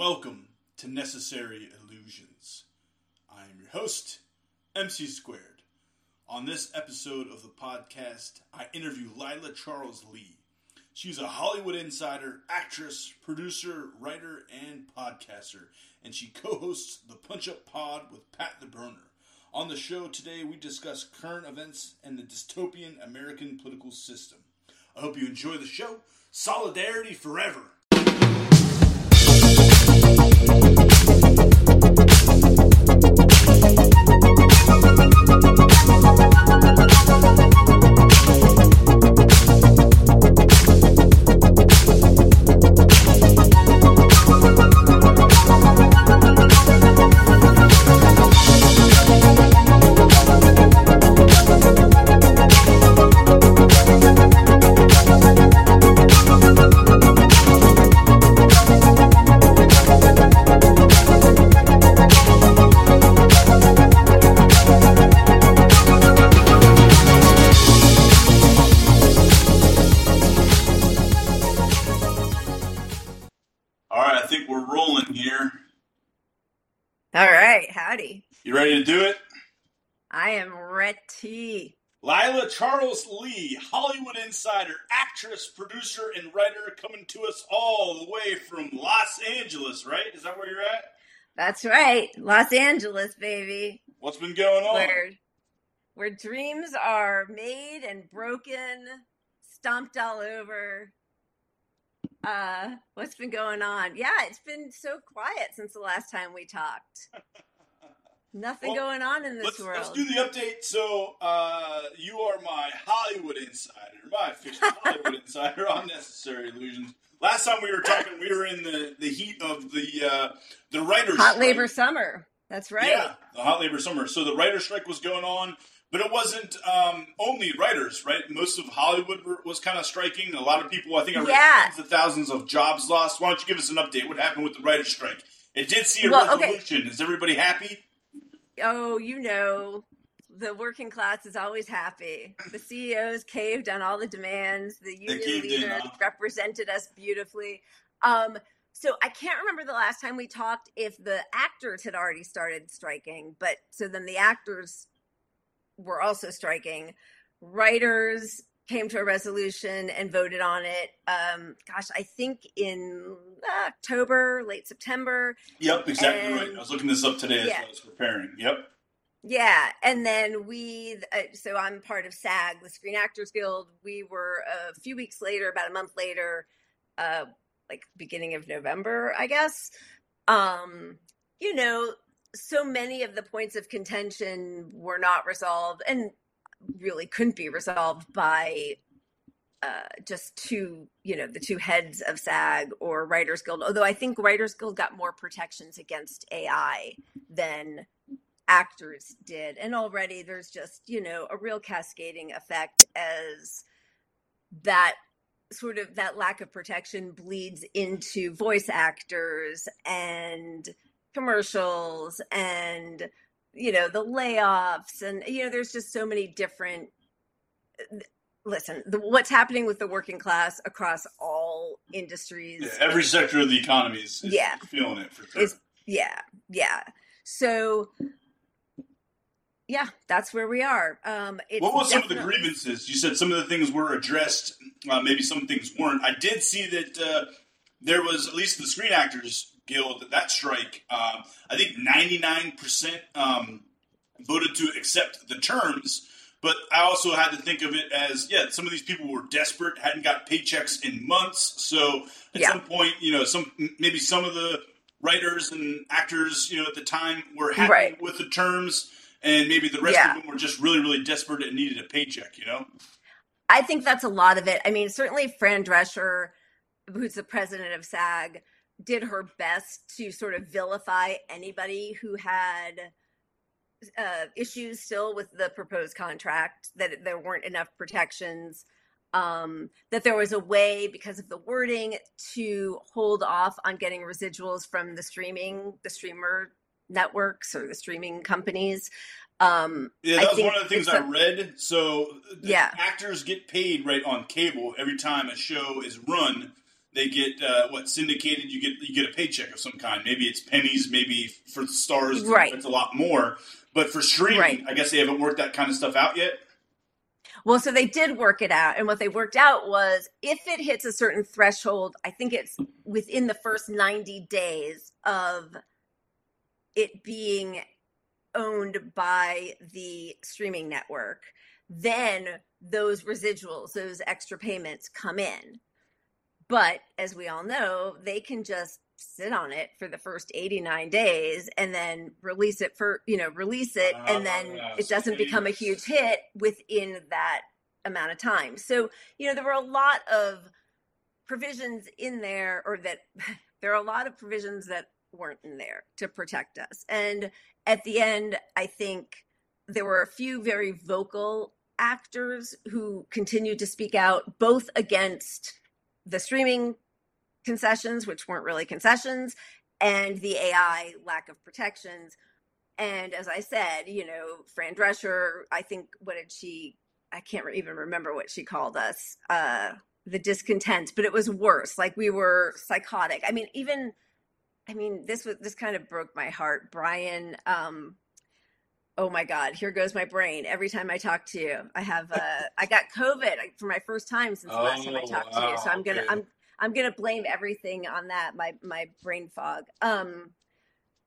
Welcome to Necessary Illusions. I am your host, MC Squared. On this episode of the podcast, I interview Leila Charles Leigh. She's a Hollywood insider, actress, producer, writer, and podcaster, and she co hosts the Punch Up Pod with Pat the Berner. On the show today, we discuss current events and the dystopian American political system. I hope you enjoy the show. Solidarity forever. Howdy. You ready. Leila Charles Leigh, Hollywood insider, actress, producer, and writer, coming to us all the way from Los Angeles, right? Is that where you're at? That's right, Los Angeles, baby. What's been going on? Where where dreams are made and broken, stomped all over. Uh, what's been going on? Yeah, it's been so quiet since the last time we talked. Nothing Well, going on in this Let's, world. let's do the update. So, uh, you are my Hollywood insider, my official Hollywood insider on Necessary Illusions. Last time we were talking, we were in the, the heat of the uh, the writers' Hot strike. labor summer. That's right. Yeah, the hot labor summer. So the writer's strike was going on, but it wasn't um, only writers, right? Most of Hollywood were, was kind of striking. A lot of people, I think, I read Yeah. tens of thousands of jobs lost. Why don't you give us an update? What happened with the writer's strike? It did see a Well, okay. resolution. Is everybody happy? Oh, you know, the working class is always happy. The CEOs caved on all the demands. The union leaders represented us beautifully. Um, so I can't remember the last time we talked if the actors had already started striking, but so then the actors were also striking. Writers came to a resolution and voted on it. Um, gosh, I think in October, late September. Yep, exactly And- right. I was looking this up today as I was preparing. Yep. Yeah, and then we, uh, so I'm part of SAG, the Screen Actors Guild. We were a few weeks later, about a month later, uh, like beginning of November, I guess. Um, you know, so many of the points of contention were not resolved and really couldn't be resolved by uh, just two, you know, the two heads of SAG or Writers Guild. Although I think Writers Guild got more protections against AI than actors did. And already there's just, you know, a real cascading effect as that sort of that lack of protection bleeds into voice actors and commercials and you know the layoffs and you know there's just so many different listen the, what's happening with the working class across all industries Yeah, every sector of the economy is, is Yeah. feeling it for sure. is yeah yeah so yeah that's where we are um it's what was some of the grievances? You said some of the things were addressed. Uh, maybe some things weren't. I did see that uh, there was at least the Screen Actors Guild that strike. Um, I think ninety nine percent um, voted to accept the terms. But I also had to think of it as yeah, some of these people were desperate, hadn't got paychecks in months. So at Yeah. some point, you know, some maybe some of the writers and actors, you know, at the time were happy Right. with the terms, and maybe the rest Yeah. of them were just really, really desperate and needed a paycheck. You know, I think that's a lot of it. I mean, certainly Fran Drescher, who's the president of SAG, did her best to sort of vilify anybody who had uh, issues still with the proposed contract, that there weren't enough protections, um, that there was a way because of the wording to hold off on getting residuals from the streaming, the streamer networks or the streaming companies. Um, yeah, I that was think one of the things I read. So the Yeah. actors get paid right on cable every time a show is run. They get uh, what syndicated. You get you get a paycheck of some kind. Maybe it's pennies. Maybe for the stars, right. it's a lot more. But for streaming, right. I guess they haven't worked that kind of stuff out yet. Well, so they did work it out. And what they worked out was if it hits a certain threshold, I think it's within the first 90 days of it being owned by the streaming network, then those residuals, those extra payments come in. But as we all know, they can just sit on it for the first 89 days and then release it for you know release it uh, and then yeah, it doesn't become a huge hit within that amount of time. So you know there were a lot of provisions in there or that there are a lot of provisions that weren't in there to protect us. And at the end i think there were a few very vocal actors who continued to speak out both against the streaming concessions, which weren't really concessions, and the AI lack of protections. And as I said, you know, Fran Drescher, I think, what did she, I can't even remember what she called us, uh, the discontent, but it was worse. Like we were psychotic. I mean, even, I mean, this was, this kind of broke my heart. Brian, um, oh my god here goes my brain every time i talk to you i have uh i got covid for my first time since the last time i oh, talked wow, to you so i'm gonna okay. i'm I'm gonna blame everything on that. My my brain fog. Um,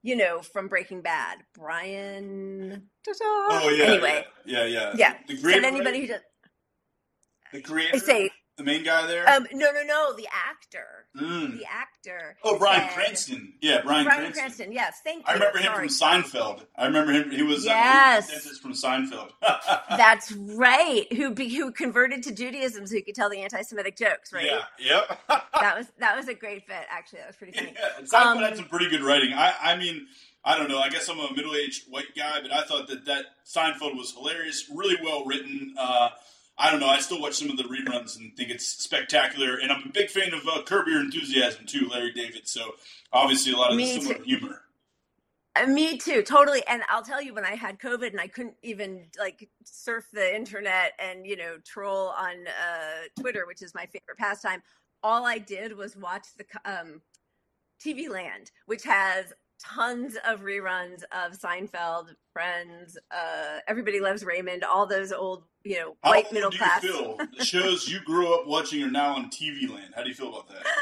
you know, from Breaking Bad, Brian. Oh yeah. Anyway, yeah, yeah, yeah. yeah. And anybody who does the creator. I say the main guy there? Um, no, no, no. The actor. Mm. The actor. Oh, Bryan Cranston. Yeah, Bryan, Bryan Cranston. Cranston. Yes, thank you. I remember him Sorry. from Seinfeld. I remember him. He was yes. Uh, from Seinfeld. That's right. Who be, who converted to Judaism so he could tell the anti-Semitic jokes, right? Yeah. Yep. that was that was a great fit. Actually, that was pretty funny. Yeah, Seinfeld um, had some pretty good writing. I I mean. I don't know. I guess I'm a middle-aged white guy, but I thought that that Seinfeld was hilarious, really well written. Uh, I don't know. I still watch some of the reruns and think it's spectacular. And I'm a big fan of uh, Curb Your Enthusiasm too, Larry David. So obviously a lot of Me similar too. humor. Uh, me too, totally. And I'll tell you, when I had COVID and I couldn't even like surf the internet and you know troll on uh, Twitter, which is my favorite pastime, all I did was watch the um, TV Land, which has tons of reruns of Seinfeld, Friends, uh, Everybody Loves Raymond, all those old, you know, How white middle class. feel? shows you grew up watching are now on TV Land. How do you feel about that?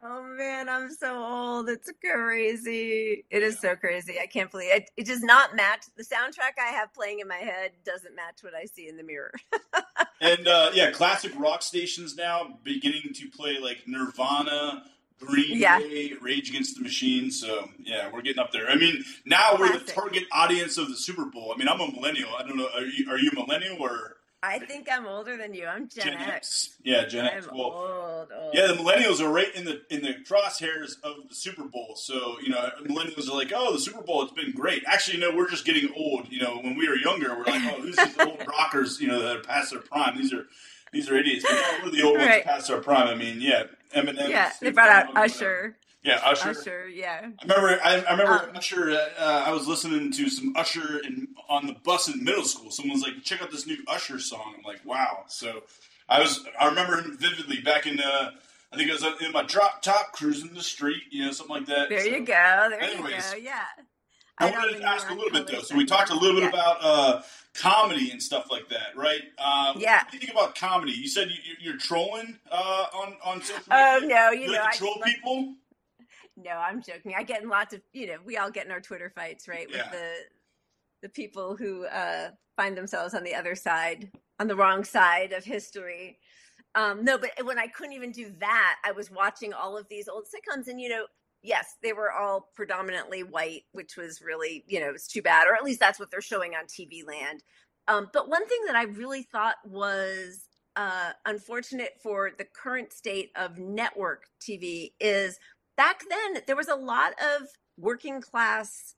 Oh man, I'm so old. It's crazy. It is so crazy. I can't believe it. It does not match the soundtrack I have playing in my head. Doesn't match what I see in the mirror. and uh, yeah, classic rock stations now beginning to play like Nirvana, Green yeah. Day, Rage Against the Machine. So yeah, we're getting up there. I mean, now Classic. we're the target audience of the Super Bowl. I mean, I'm a millennial. I don't know. Are you are you millennial or? I think I'm older than you. I'm Gen, Gen X. X. Yeah, Gen I'm X. Well, old, old. yeah, the millennials are right in the in the crosshairs of the Super Bowl. So you know, millennials are like, "Oh, the Super Bowl, it's been great." Actually, no, we're just getting old. You know, when we were younger, we're like, "Oh, who's these old rockers?" You know, that are past their prime. These are these are idiots. But we're the old right. ones past our prime. I mean, yeah, Eminem. Yeah, they brought out Usher. Yeah, Usher. Usher, yeah. I remember. I, I remember um, Usher. Uh, I was listening to some Usher in, on the bus in middle school. Someone was like, "Check out this new Usher song." I'm like, "Wow!" So I was. I remember him vividly back in. Uh, I think it was in my drop top cruising the street, you know, something like that. There so, you go. There anyways, you go. Yeah. I, I wanted to ask a little bit though. So we talked a little bit yeah. about uh, comedy and stuff like that, right? Uh, yeah. What do you think about comedy? You said you, are trolling uh, on on social oh, media. Oh no, you, you know, like to troll I, people. No, I'm joking. I get in lots of you know, we all get in our Twitter fights, right? With yeah. the the people who uh, find themselves on the other side, on the wrong side of history. Um, no, but when I couldn't even do that, I was watching all of these old sitcoms, and you know, yes, they were all predominantly white, which was really, you know, it's too bad, or at least that's what they're showing on TV land. Um, but one thing that I really thought was uh, unfortunate for the current state of network TV is back then there was a lot of working class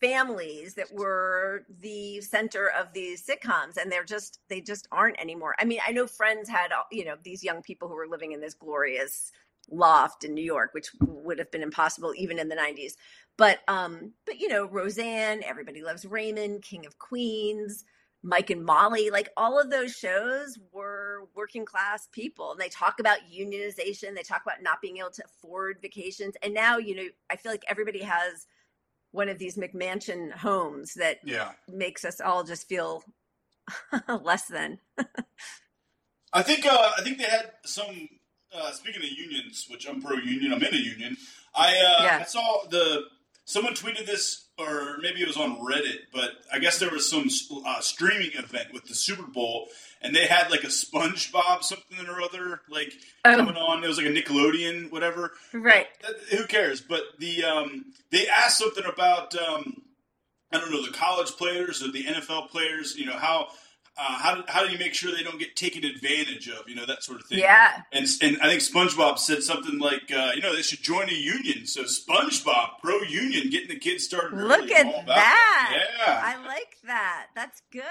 families that were the center of these sitcoms and they're just they just aren't anymore i mean i know friends had you know these young people who were living in this glorious loft in new york which would have been impossible even in the 90s but um but you know roseanne everybody loves raymond king of queens Mike and Molly, like all of those shows were working class people. And they talk about unionization, they talk about not being able to afford vacations. And now, you know, I feel like everybody has one of these McMansion homes that yeah. makes us all just feel less than. I think uh, I think they had some uh, speaking of unions, which I'm pro union, I'm in a union. I uh, Yeah. I saw the someone tweeted this, or maybe it was on Reddit, but I guess there was some uh, streaming event with the Super Bowl, and they had like a SpongeBob something or other like Oh. coming on. It was like a Nickelodeon, whatever. Right. That- who cares? But the um, they asked something about um, I don't know the college players or the NFL players. You know how. Uh, how, do, how do you make sure they don't get taken advantage of? You know that sort of thing. Yeah. And, and I think SpongeBob said something like, uh, you know, they should join a union. So SpongeBob, pro union, getting the kids started. early. Look at about that. Yeah. I like that. That's good.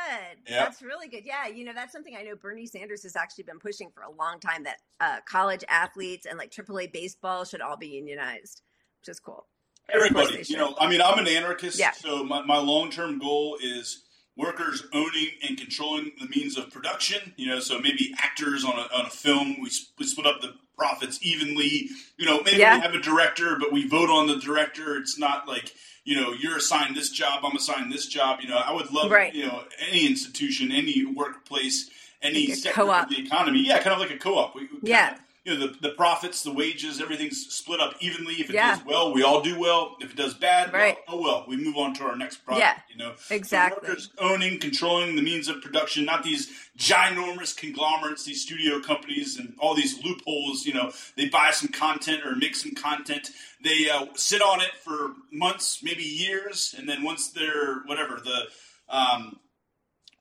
Yeah. That's really good. Yeah, you know, that's something I know Bernie Sanders has actually been pushing for a long time that uh, college athletes and like AAA baseball should all be unionized, which is cool. Everybody, you know, I mean, I'm an anarchist. Yeah. So my, my long term goal is workers owning and controlling the means of production. You know, so maybe actors on a, on a film, we, s- we split up the profits evenly. You know, maybe Yeah. we have a director, but we vote on the director. It's not like, you know, you're assigned this job, I'm assigned this job. You know, I would love, Right. you know, any institution, any workplace, any Like sector co-op. of the economy. Yeah, kind of like a co-op. We Yeah. You know, the, the profits, the wages, everything's split up evenly. If it Yeah. does well, we all do well. If it does bad, well, oh well, we move on to our next project. Yeah. You know, So Exactly. workers owning, controlling the means of production, not these ginormous conglomerates, these studio companies, and all these loopholes. You know, they buy some content or make some content. They uh, sit on it for months, maybe years, and then once they're whatever the um,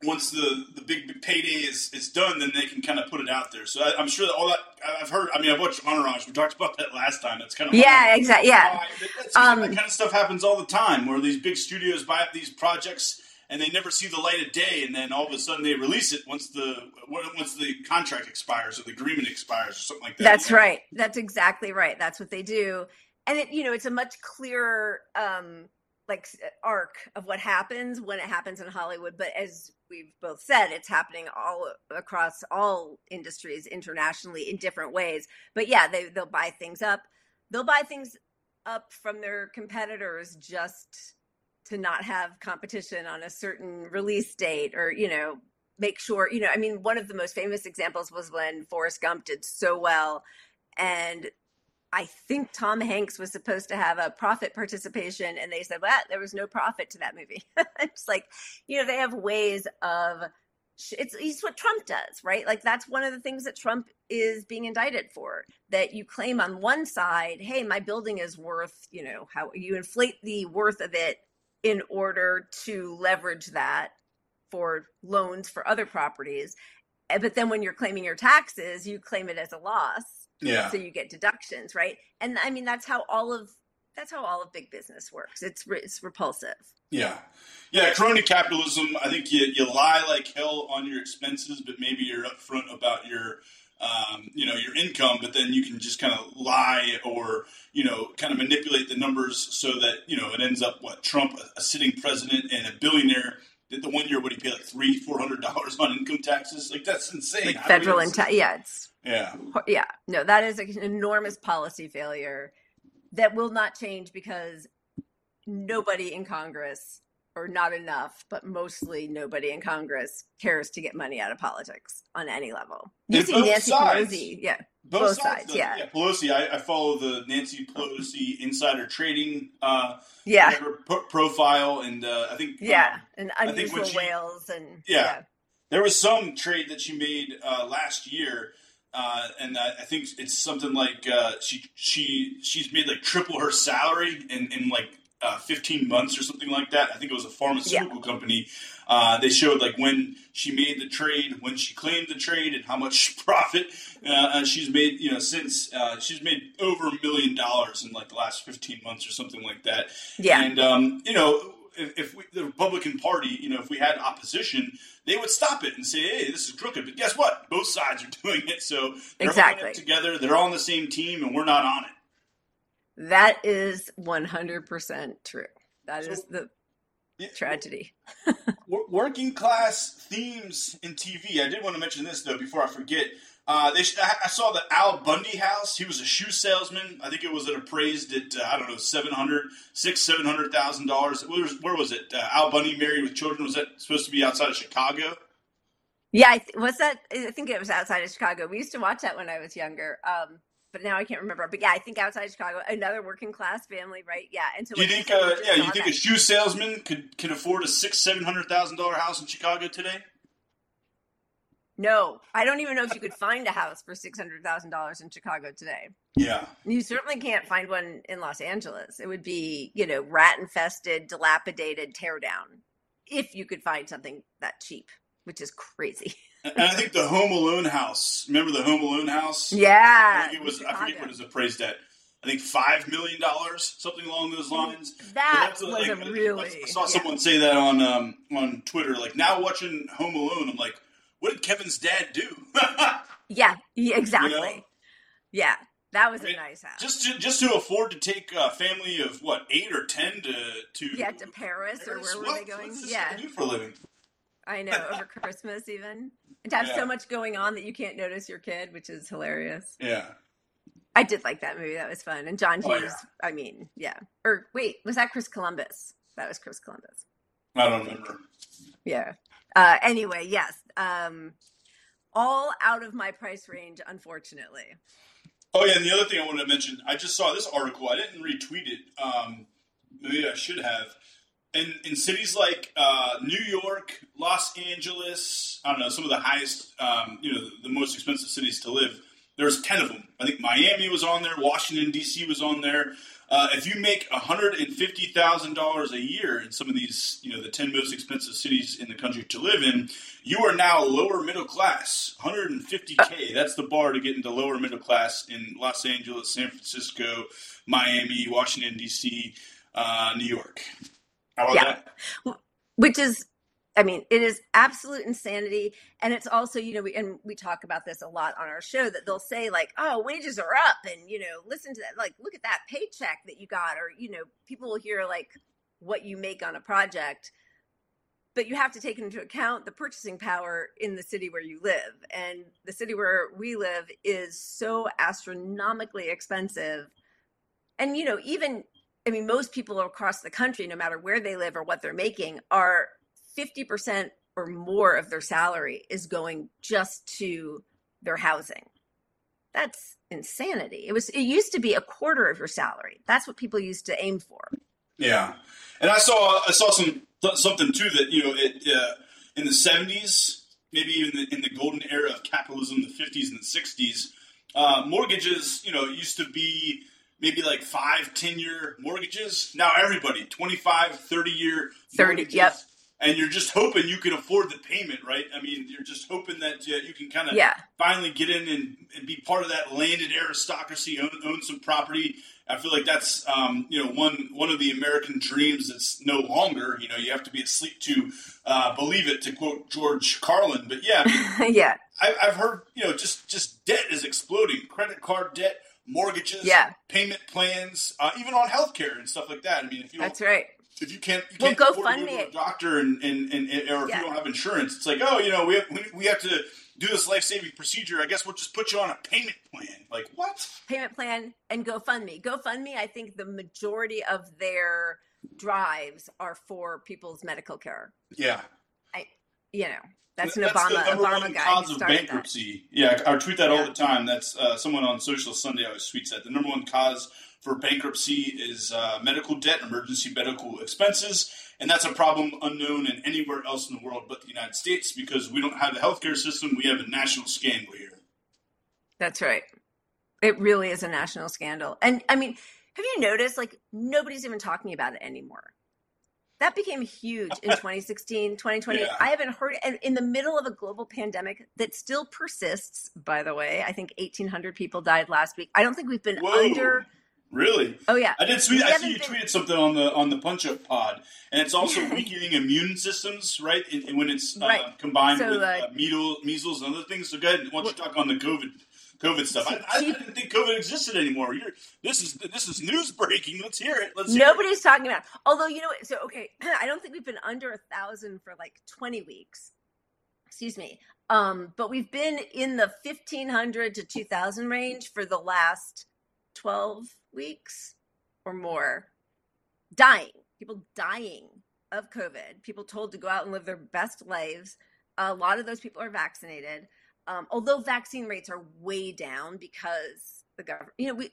once the the big, big payday is, is done, then they can kind of put it out there. So I, I'm sure that all that I've heard. I mean, I've watched Entourage. We talked about that last time. It's kind of Yeah, exactly. Yeah. that, Um, that kind of stuff happens all the time, where these big studios buy up these projects and they never see the light of day, and then all of a sudden they release it once the once the contract expires or the agreement expires or something like that. That's you know? right. That's exactly right. That's what they do. And it, you know, it's a much clearer um like arc of what happens when it happens in Hollywood, but as we've both said, it's happening all across all industries internationally in different ways. But yeah, they they'll buy things up. They'll buy things up from their competitors just to not have competition on a certain release date or, you know, make sure, you know, I mean, one of the most famous examples was when Forrest Gump did so well and I think Tom Hanks was supposed to have a profit participation, and they said, "Well, there was no profit to that movie." it's like, you know, they have ways of. It's, it's what Trump does, right? Like that's one of the things that Trump is being indicted for. That you claim on one side, "Hey, my building is worth," you know, how you inflate the worth of it in order to leverage that for loans for other properties. Eh, But then when you're claiming your taxes, you claim it as a loss Yeah. so you get deductions right and i mean that's how all of that's how all of big business works it's it's repulsive Yeah. Yeah, crony capitalism, I think you, you lie like hell on your expenses, but maybe you're upfront about your um, you know, your income, but then you can just kind of lie or, you know, kind of manipulate the numbers so that, you know, it ends up what Trump, a, sitting president and a billionaire, did the one year what he paid like three, four hundred dollars on income taxes? Like that's insane. like federal income, yeah it's Yeah. yeah no that is an enormous policy failure that will not change because nobody in congress or not enough but mostly nobody in congress cares to get money out of politics on any level you And see nancy sides. pelosi yeah Both, Both sides, sides, though. yeah. Pelosi, I, I follow the Nancy Pelosi insider trading uh, yeah pro- profile, and uh, I think yeah um, and think when unusual she- whales and Yeah. there was some trade that she made uh, last year, uh, and I, I think it's something like uh, she she she's made like triple her salary in in like uh, 15 months or something like that. I think it was a pharmaceutical company. Uh, they showed like when she made the trade, when she claimed the trade, and how much profit uh, uh, she's made. You know, since uh, she's made over a million dollars in like the last 15 months or something like that. yeah And um, you know, if, if we, the Republican Party, you know, if we had opposition, they would stop it and say, "Hey, this is crooked." But guess what? Both sides are doing it, so they're Exactly. it together. They're all on the same team, and we're not on it. That is 100% true. That So- is the. Tragedy. Working class themes in TV. I did want to mention this though before I forget. Uh, they I, I saw the Al Bundy house. He was a shoe salesman. I think it was at appraised at uh, I don't know seven hundred, six seven hundred thousand dollars. Where was, where was it? Uh, Al Bundy married with children. Was that supposed to be outside of Chicago? Yeah, I th- was that? I think it was outside of Chicago. We used to watch that when I was younger. Um, but now I can't remember. But yeah, I think outside Chicago, another working class family, right? Yeah. And so Do you think? said Uh, yeah, you think that- a shoe salesman could can afford a six seven hundred thousand dollar house in Chicago today? No, I don't even know if you could find a house for six hundred thousand dollars in Chicago today. Yeah. You certainly can't find one in Los Angeles. It would be, you know, rat infested, dilapidated, tear down. If you could find something that cheap, which is crazy. And I think the Home Alone house. Remember the Home Alone house? Yeah, I think it was. I forget what it was appraised at. I think five million dollars, something along those lines. That So was that's, a like, really. I saw yeah. someone say that on um, on Twitter. Like now watching Home Alone, I'm like, what did Kevin's dad do? Yeah, yeah, exactly. know? Yeah, that was I mean, a nice house. just to just to afford to take a family of what eight or ten to to yeah, to Paris or Paris? where were What? they going? Yeah, do for a living? I know over Christmas even, and to have Yeah. so much going on that you can't notice your kid, which is hilarious. Yeah. I did like that movie. That was fun. And John Oh, Hughes. I mean, yeah. Or wait, was that Chris Columbus? That was Chris Columbus. I don't remember. Yeah. Uh, anyway, yes. Um, all out of my price range, unfortunately. Oh yeah, and the other thing I wanted to mention, I just saw this article. I didn't retweet it. Um, maybe I should have. In in cities like uh, New York, Los Angeles, I don't know, some of the highest, um, you know, the, the most expensive cities to live. There's ten of them. I think Miami was on there. Washington D.C. was on there. Uh, if you make hundred and fifty thousand dollars a year in some of these, you know, the ten most expensive cities in the country to live in, you are now lower middle class. 150k. That's the bar to get into lower middle class in Los Angeles, San Francisco, Miami, Washington D.C., uh, New York. Yeah. that? which is i mean it is absolute insanity and it's also you know we and we talk about this a lot on our show that they'll say like oh wages are up and you know listen to that like look at that paycheck that you got or you know people will hear like what you make on a project but you have to take into account the purchasing power in the city where you live and the city where we live is so astronomically expensive and you know even I mean, most people across the country, no matter where they live or what they're making, are 50% or more of their salary is going just to their housing. That's insanity. It was it used to be a quarter of your salary. That's what people used to aim for. Yeah, and I saw I saw some something too that you know it uh, in the seventies, maybe even in the, in the golden era of capitalism, the fifties and the sixties, uh, mortgages you know used to be maybe like five, ten year mortgages. Now everybody 25, 30 year 30, mortgages. yep. And you're just hoping you can afford the payment, right? I mean, you're just hoping that you can kind of Yeah. finally get in and, and be part of that landed aristocracy, own, own some property. I feel like that's um, you know one one of the American dreams that's no longer. You know, you have to be asleep to uh, believe it, to quote George Carlin. But yeah, I mean, yeah. I, I've heard you know just just debt is exploding, credit card debt, mortgages, Yeah. payment plans, uh, even on healthcare and stuff like that. I mean, if you don't That's right. if you can't, you Well, can't go to fund to me. a doctor and, and, and, and- or if Yeah. you don't have insurance, it's like, oh, you know, we have, we, we have to do this life saving procedure. I guess we'll just put you on a payment plan. Like what? Payment plan and GoFundMe. GoFundMe, I think the majority of their drives are for people's medical care. Yeah, You know, that's an the Obama Obama one guy cause of started that. bankruptcy. Yeah, I tweet that all the time. That's uh, someone on Social Sunday I always tweets that. The number one cause for bankruptcy is uh, medical debt, emergency medical expenses, and that's a problem unknown in anywhere else in the world but the United States because we don't have a healthcare system. We have a national scandal here. That's right. It really is a national scandal. And I mean, have you noticed like nobody's even talking about it anymore? That became huge in 2016, 2020. Yeah. I haven't heard and in the middle of a global pandemic that still persists, by the way. I think 1800 people died last week. I don't think we've been Whoa. under Really? Oh yeah. I did tweet. I see you been- tweeted something on the on the Punch Up Pod, and it's also weakening immune systems, right? And, when it's uh, Right. combined So, with uh, uh, measles, measles, and other things. So, go ahead. Why don't you talk on the COVID COVID stuff. I, I, didn't think COVID existed anymore. You're, this is this is news breaking. Let's hear it. Let's hear Nobody's it. talking about. Although you know, so okay, I don't think we've been under a thousand for like twenty weeks. Excuse me. Um, but we've been in the fifteen hundred to two thousand range for the last twelve weeks or more. Dying, people dying of COVID. People told to go out and live their best lives. A lot of those people are vaccinated. Um, although vaccine rates are way down because the government, you know, we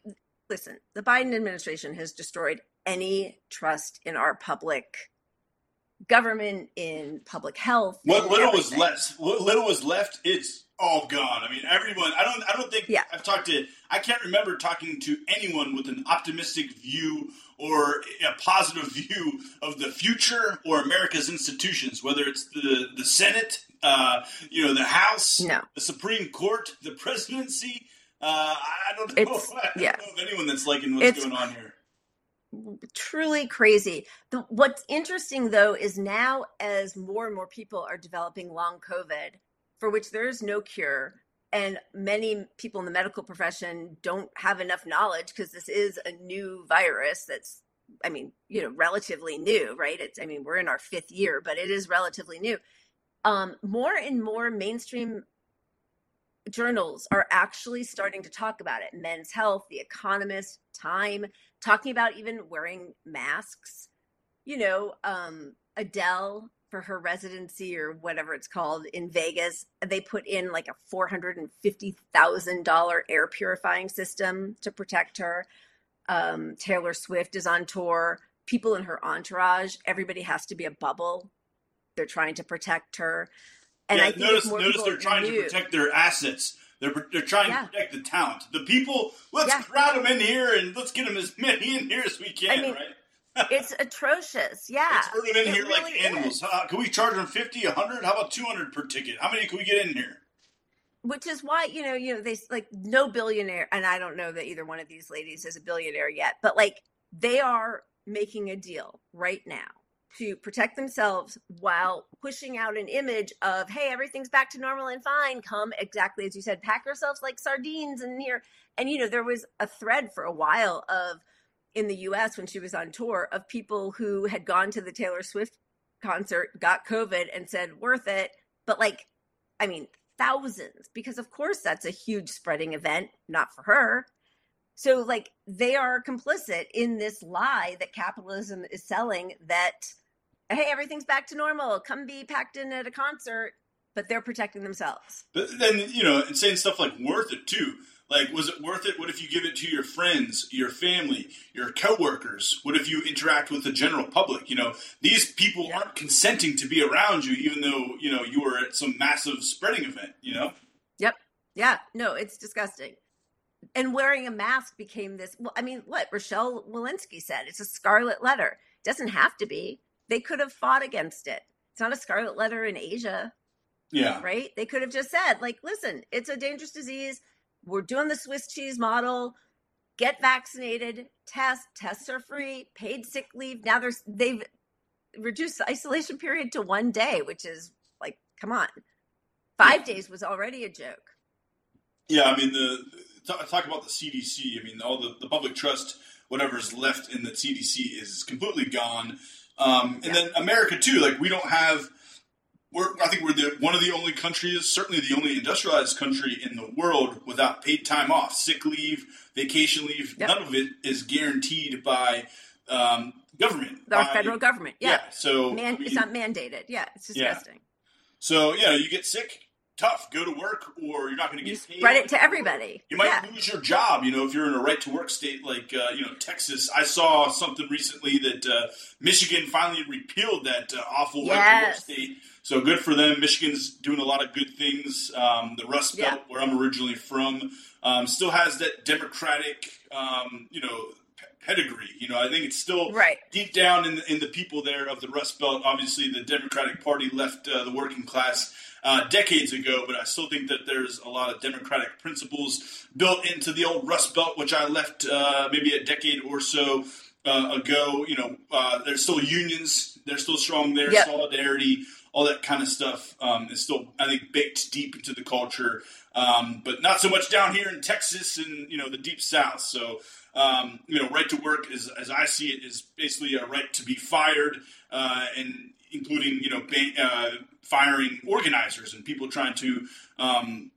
listen, the Biden administration has destroyed any trust in our public government, in public health. What little everything. was left, what little was left, it's all gone. I mean, everyone. I don't. I don't think. Yeah. I've talked to. I can't remember talking to anyone with an optimistic view or a positive view of the future or America's institutions, whether it's the the Senate, uh, you know, the House, No. the Supreme Court, the presidency. Uh, I don't know. It's- I don't yeah. know of anyone that's liking what's It's going on here. truly crazy. The, what's interesting though is now as more and more people are developing long COVID, for which there is no cure, and many people in the medical profession don't have enough knowledge because this is a new virus that's I mean, you know, relatively new, right? It's I mean, we're in our fifth year, but it is relatively new. Um, more and more mainstream journals are actually starting to talk about it. Men's Health, The Economist, Time, talking about even wearing masks. You know, um, Adele for her residency or whatever it's called in Vegas, they put in like a four hundred and fifty thousand dollar air purifying system to protect her. Um, Taylor Swift is on tour. People in her entourage, everybody has to be a bubble. They're trying to protect her. And yeah, I think notice, notice they're trying knew- to protect their assets. They're, they're trying Yeah. to protect the talent. The people, let's Yeah. crowd them in here and let's get them as many in here as we can, I mean, right? It's atrocious. Yeah. Let's herd them in It here like animals. Uh, can we charge them 50, 100? How about 200 per ticket? How many can we get in here? Which is why, you know, you know, they like no billionaire, and I don't know that either one of these ladies is a billionaire yet, but like they are making a deal right now to protect themselves while pushing out an image of, hey, everything's back to normal and fine. Come exactly as you said, pack yourselves like sardines in here. And you know, there was a thread for a while of in the US when she was on tour of people who had gone to the Taylor Swift concert, got COVID and said, worth it. But like, I mean, thousands, because of course that's a huge spreading event, not for her. So, like, they are complicit in this lie that capitalism is selling that, hey, everything's back to normal. Come be packed in at a concert, but they're protecting themselves. But then, you know, and saying stuff like worth it too. Like, was it worth it? What if you give it to your friends, your family, your coworkers? What if you interact with the general public? You know, these people Yeah. aren't consenting to be around you, even though, you know, you were at some massive spreading event, you know? Yep. Yeah, no, it's disgusting. And wearing a mask became this. Well, I mean, what Rochelle Walensky said it's a scarlet letter. It doesn't have to be. They could have fought against it. It's not a scarlet letter in Asia. Yeah. right? They could have just said, like, listen, it's a dangerous disease. We're doing the Swiss cheese model. Get vaccinated, test, tests are free, paid sick leave. Now there's they've reduced the isolation period to one day, which is like, come on. Five days was already a joke. Yeah, I mean the talk, talk about the CDC. I mean all the, the public trust, whatever's left in the CDC is completely gone. Um, and Yeah. then America too. Like we don't have. We're, I think we're the one of the only countries, certainly the only industrialized country in the world without paid time off, sick leave, vacation leave. Yep. None of it is guaranteed by um, government. Our by- federal government. Yeah. Yeah. So Man, I mean, it's not mandated. Yeah, it's Yeah. disgusting. so yeah, you get sick, tough. Go to work, or you're not going to You get paid. spread it to everybody. You might yeah. lose your job, you know, if you're in a right to work state like, uh, you know, Texas. I saw something recently that uh, Michigan finally repealed that uh, awful right to work state. So good for them. Michigan's doing a lot of good things. Um, the Rust Belt, Yeah. where I'm originally from, um, still has that democratic, um, you know, p- pedigree. You know, I think it's still Right. deep down in the, in the people there of the Rust Belt. Obviously, the Democratic Party left uh, the working class uh, decades ago, but I still think that there's a lot of democratic principles built into the old Rust Belt, which I left uh, maybe a decade or so uh, ago, you know, uh, there's still unions. They're still strong there. Yep. Solidarity, all that kind of stuff um, is still, I think, baked deep into the culture. Um, but not so much down here in Texas and you know the deep South. So um, you know, right to work is, as I see it, is basically a right to be fired, uh, and including you know ban- uh, firing organizers and people trying to um,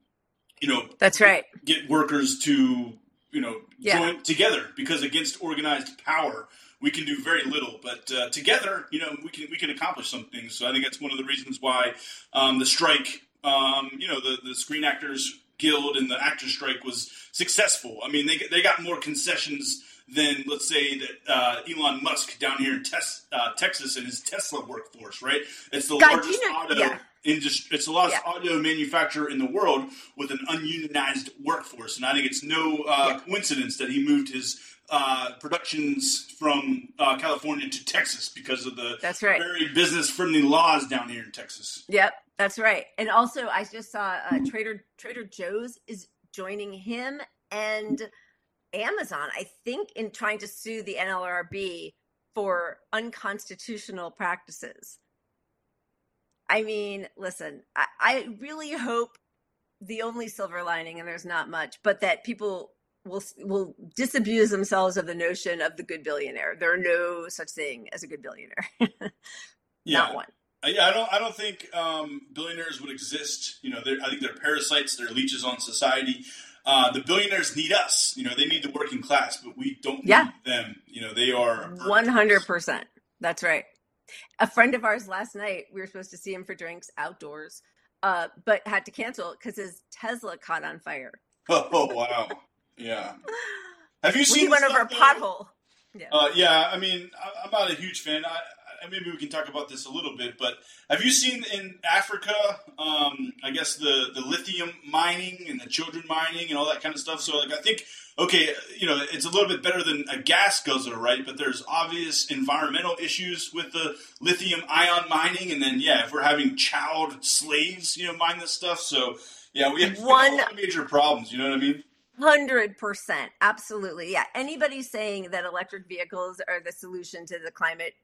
you know That's right. get workers to you know Yeah. join together because against organized power we can do very little but uh, together you know we can we can accomplish some things so i think that's one of the reasons why um, the strike um, you know the, the screen actors guild and the actors strike was successful i mean they, they got more concessions than let's say that uh, Elon Musk down here in Tes- uh, Texas and his Tesla workforce, right? It's the God, largest you know- auto yeah. industry. It's the largest Yeah. auto manufacturer in the world with an ununionized workforce, and I think it's no uh, Yeah. coincidence that he moved his uh, productions from uh, California to Texas because of the That's right. very business friendly laws down here in Texas. Yep, that's right. And also, I just saw uh, Trader Trader Joe's is joining him and Amazon. I think in trying to sue the NLRB for unconstitutional practices. I mean, listen, I, I really hope the only silver lining, and there's not much, but that people will will disabuse themselves of the notion of the good billionaire. There are no such thing as a good billionaire. Not one. Uh, Yeah, I don't. I don't think um, billionaires would exist. You know, I think they're parasites. They're leeches on society. Uh, the billionaires need us. You know, they need the working class, but we don't Yeah. need them. You know, they are One hundred percent. That's right. A friend of ours last night, we were supposed to see him for drinks outdoors, uh, but had to cancel because his Tesla caught on fire. Oh wow, yeah. Have you seen? We went over a pothole. Yeah. Uh, yeah, I mean, I, I'm not a huge fan. I, I, maybe we can talk about this a little bit, but have you seen in Africa? Um, I guess the the lithium mining and the children mining and all that kind of stuff. So, like, I think okay, you know, it's a little bit better than a gas guzzler, right? But there's obvious environmental issues with the lithium ion mining, and then yeah, if we're having child slaves, you know, mine this stuff, so. Yeah, we have One- a lot of major problems. You know what I mean? Hundred percent, absolutely. Yeah. Anybody saying that electric vehicles are the solution to the climate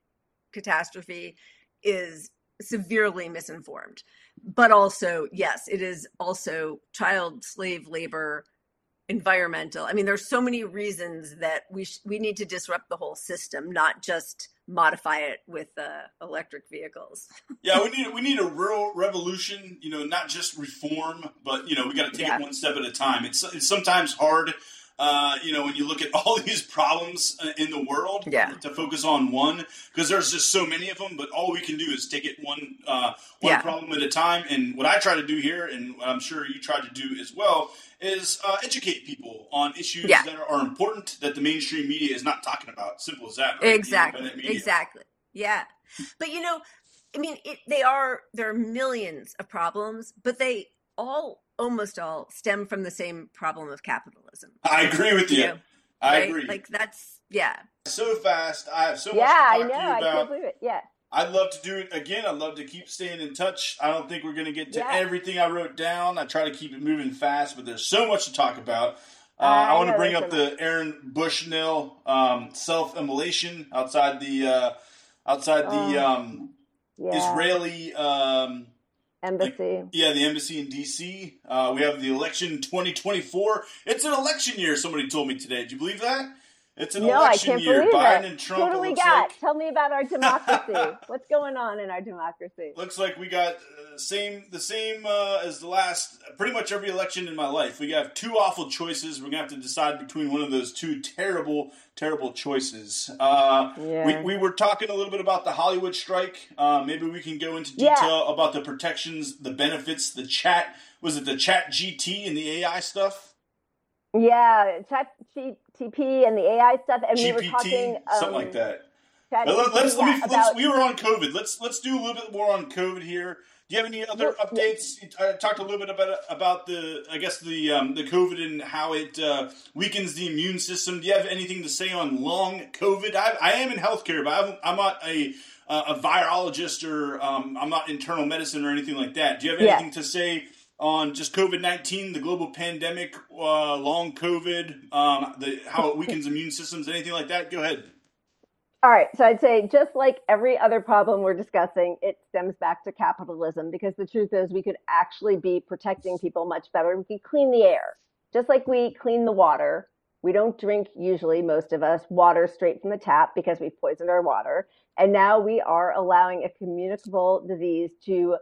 catastrophe is severely misinformed. But also, yes, it is also child slave labor, environmental. I mean, there's so many reasons that we sh- we need to disrupt the whole system, not just modify it with uh, electric vehicles. Yeah, we need we need a real revolution. You know, not just reform, but you know, we got to take Yeah. it one step at a time. It's it's sometimes hard. Uh, you know, when you look at all these problems uh, in the world, Yeah. to focus on one because there's just so many of them. But all we can do is take it one uh, one Yeah. problem at a time. And what I try to do here, and what I'm sure you try to do as well, is uh, educate people on issues Yeah. that are important that the mainstream media is not talking about. Simple as that. right? Exactly. Exactly. Yeah. But you know, I mean, it, they are there are millions of problems, but they all almost all stem from the same problem of capitalism. I agree with you. You know, I right? agree. Like that's yeah. so fast. I have so yeah, much I know. to you I can't believe it. Yeah. I'd love to do it again. I'd love to keep staying in touch. I don't think we're going to get to Yeah. everything I wrote down. I try to keep it moving fast, but there's so much to talk about. Uh, I I want to bring up so the Aaron Bushnell um, self-immolation outside the uh, outside the Oh, um, Yeah. Israeli Embassy. yeah the embassy in DC. Uh, we have the election 2024. It's an election year. Somebody told me today. Do you believe that? It's an no, I can't year. believe Biden it. and Trump. Who do we got? like. Tell me about our democracy. What's going on in our democracy? Looks like we got uh, same the same uh, as the last pretty much every election in my life. We have two awful choices. We're gonna have to decide between one of those two terrible, terrible choices. Uh, Yeah. we, we were talking a little bit about the Hollywood strike. Uh, maybe we can go into Yeah. detail about the protections, the benefits, the chat. Was it the Chat GT and the AI stuff? Yeah, Chat And the AI stuff, and we were GPT, talking um, something like that. Chat let, us let yeah, me, let's, we were on COVID. Let's let's do a little bit more on COVID here. Do you have any other Yeah, yeah. updates? I talked a little bit about about the I guess the um, the COVID and how it uh, weakens the immune system. Do you have anything to say on long COVID? I, I am in healthcare, but I'm, I'm not a uh, a virologist or um, I'm not internal medicine or anything like that. Do you have Yeah. anything to say? On just COVID nineteen, the global pandemic, uh, long COVID, um, the, how it weakens immune systems, anything like that? Go ahead. All right. So I'd say just like every other problem we're discussing, it stems back to capitalism because the truth is we could actually be protecting people much better. We could clean the air. Just like we clean the water, we don't drink usually, most of us, water straight from the tap because we've poisoned our water. And now we are allowing a communicable disease to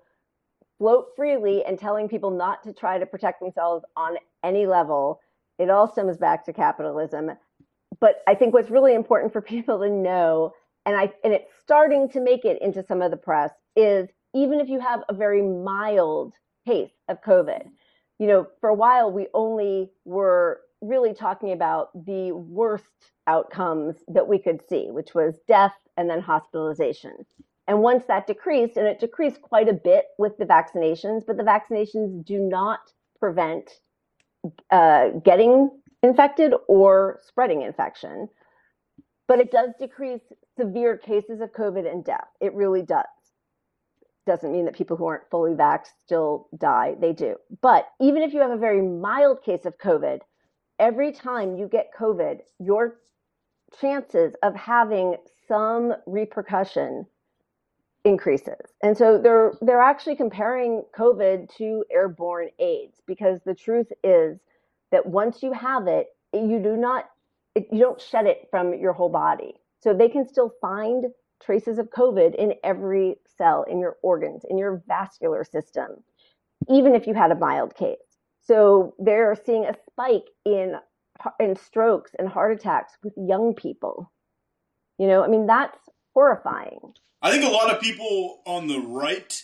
float freely and telling people not to try to protect themselves on any level. It all stems back to capitalism. But I think what's really important for people to know, and I and it's starting to make it into some of the press, is even if you have a very mild case of COVID, you know, for a while we only were really talking about the worst outcomes that we could see, which was death and then hospitalization. And once that decreased, and it decreased quite a bit with the vaccinations, but the vaccinations do not prevent uh, getting infected or spreading infection. But it does decrease severe cases of COVID and death. It really does. Doesn't mean that people who aren't fully vaxxed still die. They do. But even if you have a very mild case of COVID, every time you get COVID, your chances of having some repercussion increases. And so they're they're actually comparing COVID to airborne AIDS because the truth is that once you have it, you do not you don't shed it from your whole body. So they can still find traces of COVID in every cell in your organs, in your vascular system, even if you had a mild case. So they're seeing a spike in in strokes and heart attacks with young people. You know, I mean that's horrifying. I think a lot of people on the right,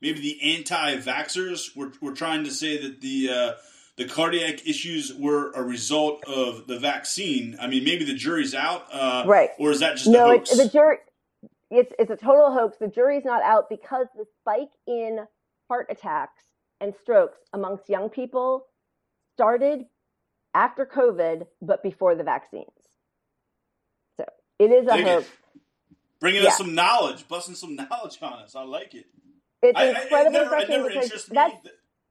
maybe the anti-vaxxers, were, were trying to say that the uh, the cardiac issues were a result of the vaccine. I mean, maybe the jury's out, uh, right? Or is that just no? A hoax? the jury, it's it's a total hoax. The jury's not out because the spike in heart attacks and strokes amongst young people started after COVID, but before the vaccines. So it is a hoax. it. Bringing Yeah. us some knowledge, busting some knowledge on us. I like it. It's I, I, it never, it never interests me.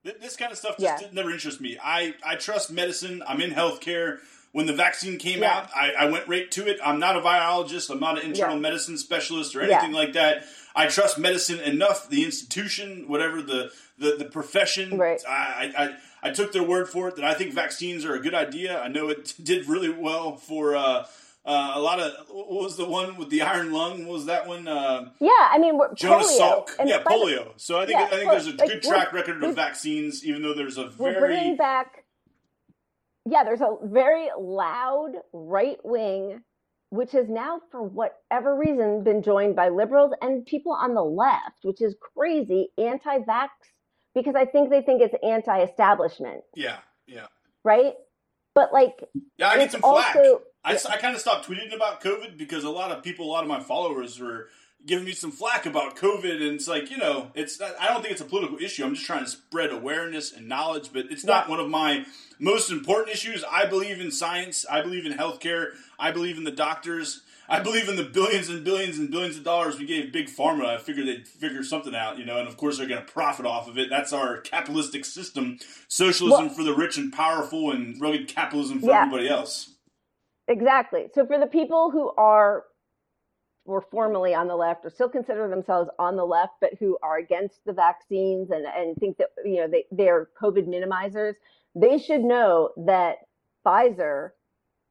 Th- This kind of stuff just Yeah. never interests me. I, I trust medicine. I'm in healthcare. When the vaccine came Yeah. out, I, I went right to it. I'm not a biologist. I'm not an internal medicine specialist or anything like that. I trust medicine enough. The institution, whatever the the, the profession, Right. I, I I I took their word for it that I think vaccines are a good idea. I know it did really well for. Uh, uh, a lot of what was the one with the iron lung? What was that one? Uh, yeah. I mean, Jonas polio. Salk. And Yeah, polio. So I think Yeah, I think there's a like, good track record of vaccines, even though there's a very we're bringing back yeah there's a very loud right wing which has now for whatever reason been joined by liberals and people on the left which is crazy anti-vax because i think they think it's anti-establishment yeah yeah right but like yeah. I get it's some flack. also I, I kind of stopped tweeting about COVID because a lot of people, a lot of my followers were giving me some flack about COVID, and it's like you know, it's I don't think it's a political issue. I'm just trying to spread awareness and knowledge, but it's not one of my most important issues. I believe in science. I believe in healthcare. I believe in the doctors. I believe in the billions and billions and billions of dollars we gave big pharma. I figured they'd figure something out, you know, and of course they're going to profit off of it. That's our capitalistic system: socialism Well- for the rich and powerful, and rugged capitalism for Yeah. everybody else. Exactly. So for the people who are were formerly on the left or still consider themselves on the left, but who are against the vaccines and, and think that you know they, they're COVID minimizers, they should know that Pfizer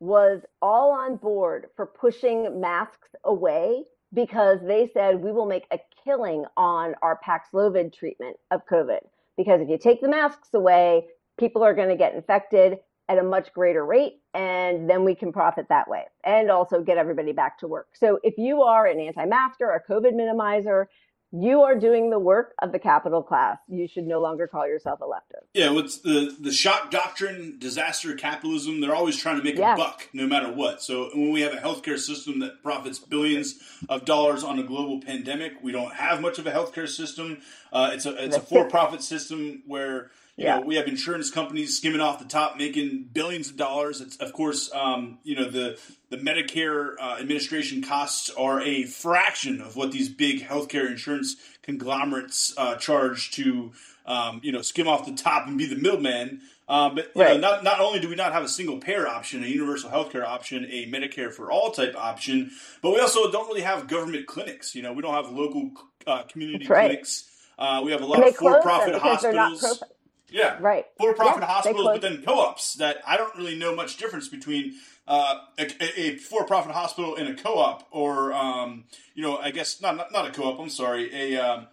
was all on board for pushing masks away because they said we will make a killing on our Paxlovid treatment of COVID. Because if you take the masks away, people are going to get infected at a much greater rate and then we can profit that way and also get everybody back to work. So if you are an anti-masker, a COVID minimizer, you are doing the work of the capital class. You should no longer call yourself a leftist. Yeah, what's the the shock doctrine, disaster capitalism? They're always trying to make Yeah. a buck, no matter what. So when we have a healthcare system that profits billions of dollars on a global pandemic, we don't have much of a healthcare system. Uh, it's a it's a That's for profit system where you yeah. know, we have insurance companies skimming off the top, making billions of dollars. It's, of course, um, you know, the the Medicare uh, administration costs are a fraction of what these big healthcare insurance conglomerates uh, charge to, um, you know, skim off the top and be the middleman. Uh, but right. know, not not only do we not have a single payer option, a universal healthcare option, a Medicare for all type option, but we also don't really have government clinics. You know, we don't have local uh, community right. clinics. Uh, we have a lot of for-profit hospitals. Yeah, right. For-profit yeah, hospitals, but then co-ops that I don't really know much difference between uh, a, a, for-profit hospital and a co-op, or um, you know, I guess not not, not a co-op. I'm sorry, a um,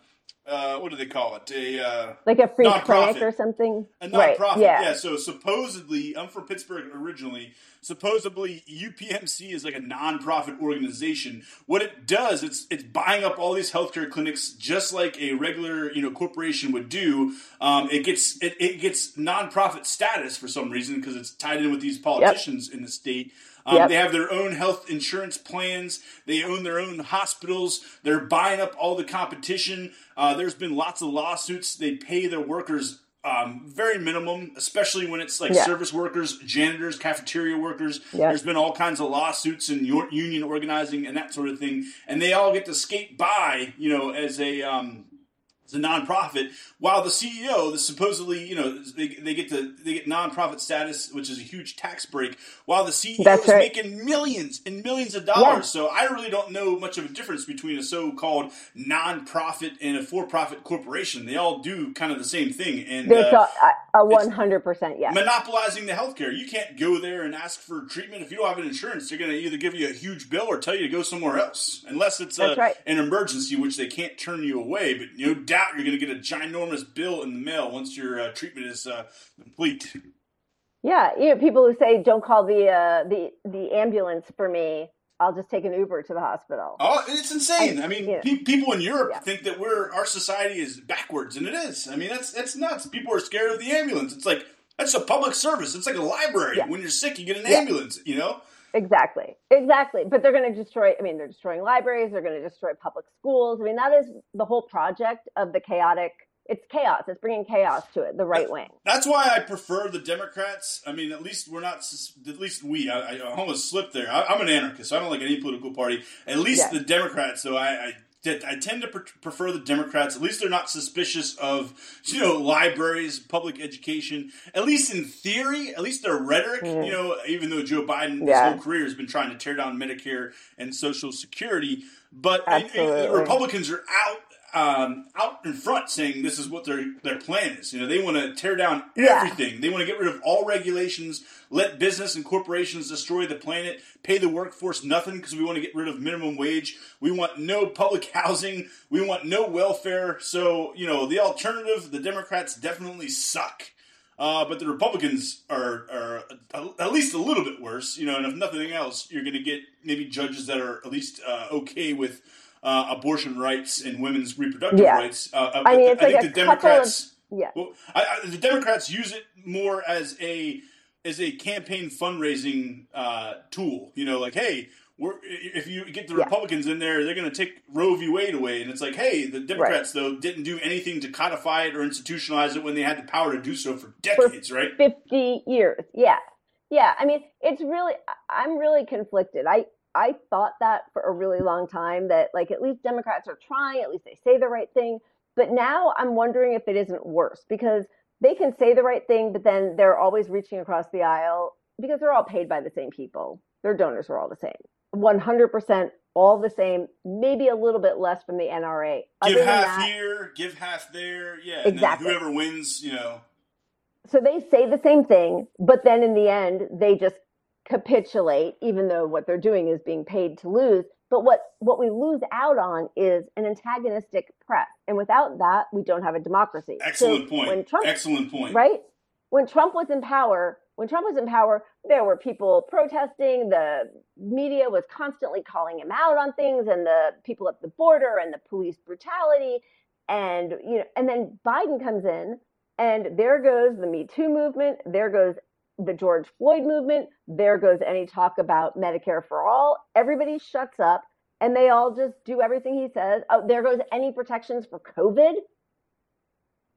uh, what do they call it? A uh, like a free clinic or something. A nonprofit. Right. Yeah. yeah. So supposedly, I'm from Pittsburgh originally. Supposedly, UPMC is like a nonprofit organization. What it does, it's it's buying up all these healthcare clinics just like a regular you know corporation would do. Um, it gets it, it gets nonprofit status for some reason because it's tied in with these politicians yep. in the state. Um, yep. They have their own health insurance plans. They own their own hospitals. They're buying up all the competition. Uh, there's been lots of lawsuits. They pay their workers um, very minimum, especially when it's like yeah. service workers, janitors, cafeteria workers. Yeah. There's been all kinds of lawsuits and union organizing and that sort of thing, and they all get to skate by, you know, as a um, it's a nonprofit, while the CEO, the supposedly, you know, they, they get the they get nonprofit status, which is a huge tax break, while the CEO That's is right. making millions and millions of dollars. Yeah. So I really don't know much of a difference between a so-called nonprofit and a for-profit corporation. They all do kind of the same thing, and uh, a one hundred percent yes. Monopolizing the healthcare. You can't go there and ask for treatment if you don't have an insurance. They're going to either give you a huge bill or tell you to go somewhere else, unless it's a, right. an emergency, which they can't turn you away. But you know doubt you're going to get a ginormous bill in the mail once your uh, treatment is uh, complete. Yeah, you know, people who say don't call the uh, the the ambulance for me. I'll just take an Uber to the hospital. Oh, it's insane. I, I mean, pe- people in Europe yeah. think that we're our society is backwards, and it is. I mean, that's that's nuts. People are scared of the ambulance. It's like that's a public service. It's like a library. Yeah. When you're sick, you get an yeah. ambulance. You know. Exactly. Exactly. But they're going to destroy, I mean, they're destroying libraries, they're going to destroy public schools. I mean, that is the whole project of the chaotic. It's chaos. It's bringing chaos to it, the right wing. That's why I prefer the Democrats. I mean, at least we're not, at least we, I, I almost slipped there. I, am an anarchist. So I don't like any political party. At least the Democrats, though, I, I I tend to prefer the Democrats. At least they're not suspicious of you know libraries, public education. At least in theory, at least their rhetoric. Mm. You know, even though Joe Biden yeah. his whole career has been trying to tear down Medicare and Social Security, but Republicans are out um, out in front saying this is what their their plan is. You know, they want to tear down everything. They want to get rid of all regulations, let business and corporations destroy the planet, pay the workforce nothing because we want to get rid of minimum wage. We want no public housing. We want no welfare. So you know, the alternative, the Democrats definitely suck. Uh, but the Republicans are, are at least a little bit worse, you know. And if nothing else, you're going to get maybe judges that are at least uh, okay with uh, abortion rights and women's reproductive yeah. rights. Uh, uh I mean, it's I like think the Democrats. Of, yeah. Well, I, the Democrats use it more as a as a campaign fundraising uh, tool. You know, like, hey, if you get the yeah. Republicans in there, they're going to take Roe v. Wade away, and it's like, hey, the Democrats right. though didn't do anything to codify it or institutionalize it when they had the power to do so for decades, for right? Fifty years, yeah, yeah. I mean, it's really, I'm really conflicted. I I thought that for a really long time that like at least Democrats are trying, at least they say the right thing. But now I'm wondering if it isn't worse because they can say the right thing, but then they're always reaching across the aisle because they're all paid by the same people. Their donors are all the same. 100% all the same, maybe a little bit less from the NRA. Give half that, here, give half there. Yeah, exactly. whoever wins, you know. So they say the same thing, but then in the end, they just capitulate, even though what they're doing is being paid to lose. But what, what we lose out on is an antagonistic press. And without that, we don't have a democracy. Excellent so point. Trump, Excellent point. Right? When Trump was in power, when Trump was in power, there were people protesting. The media was constantly calling him out on things, and the people at the border and the police brutality. And you know, and then Biden comes in, and there goes the Me Too movement. There goes the George Floyd movement, there goes any talk about Medicare for all. Everybody shuts up and they all just do everything he says. Oh, there goes any protections for COVID.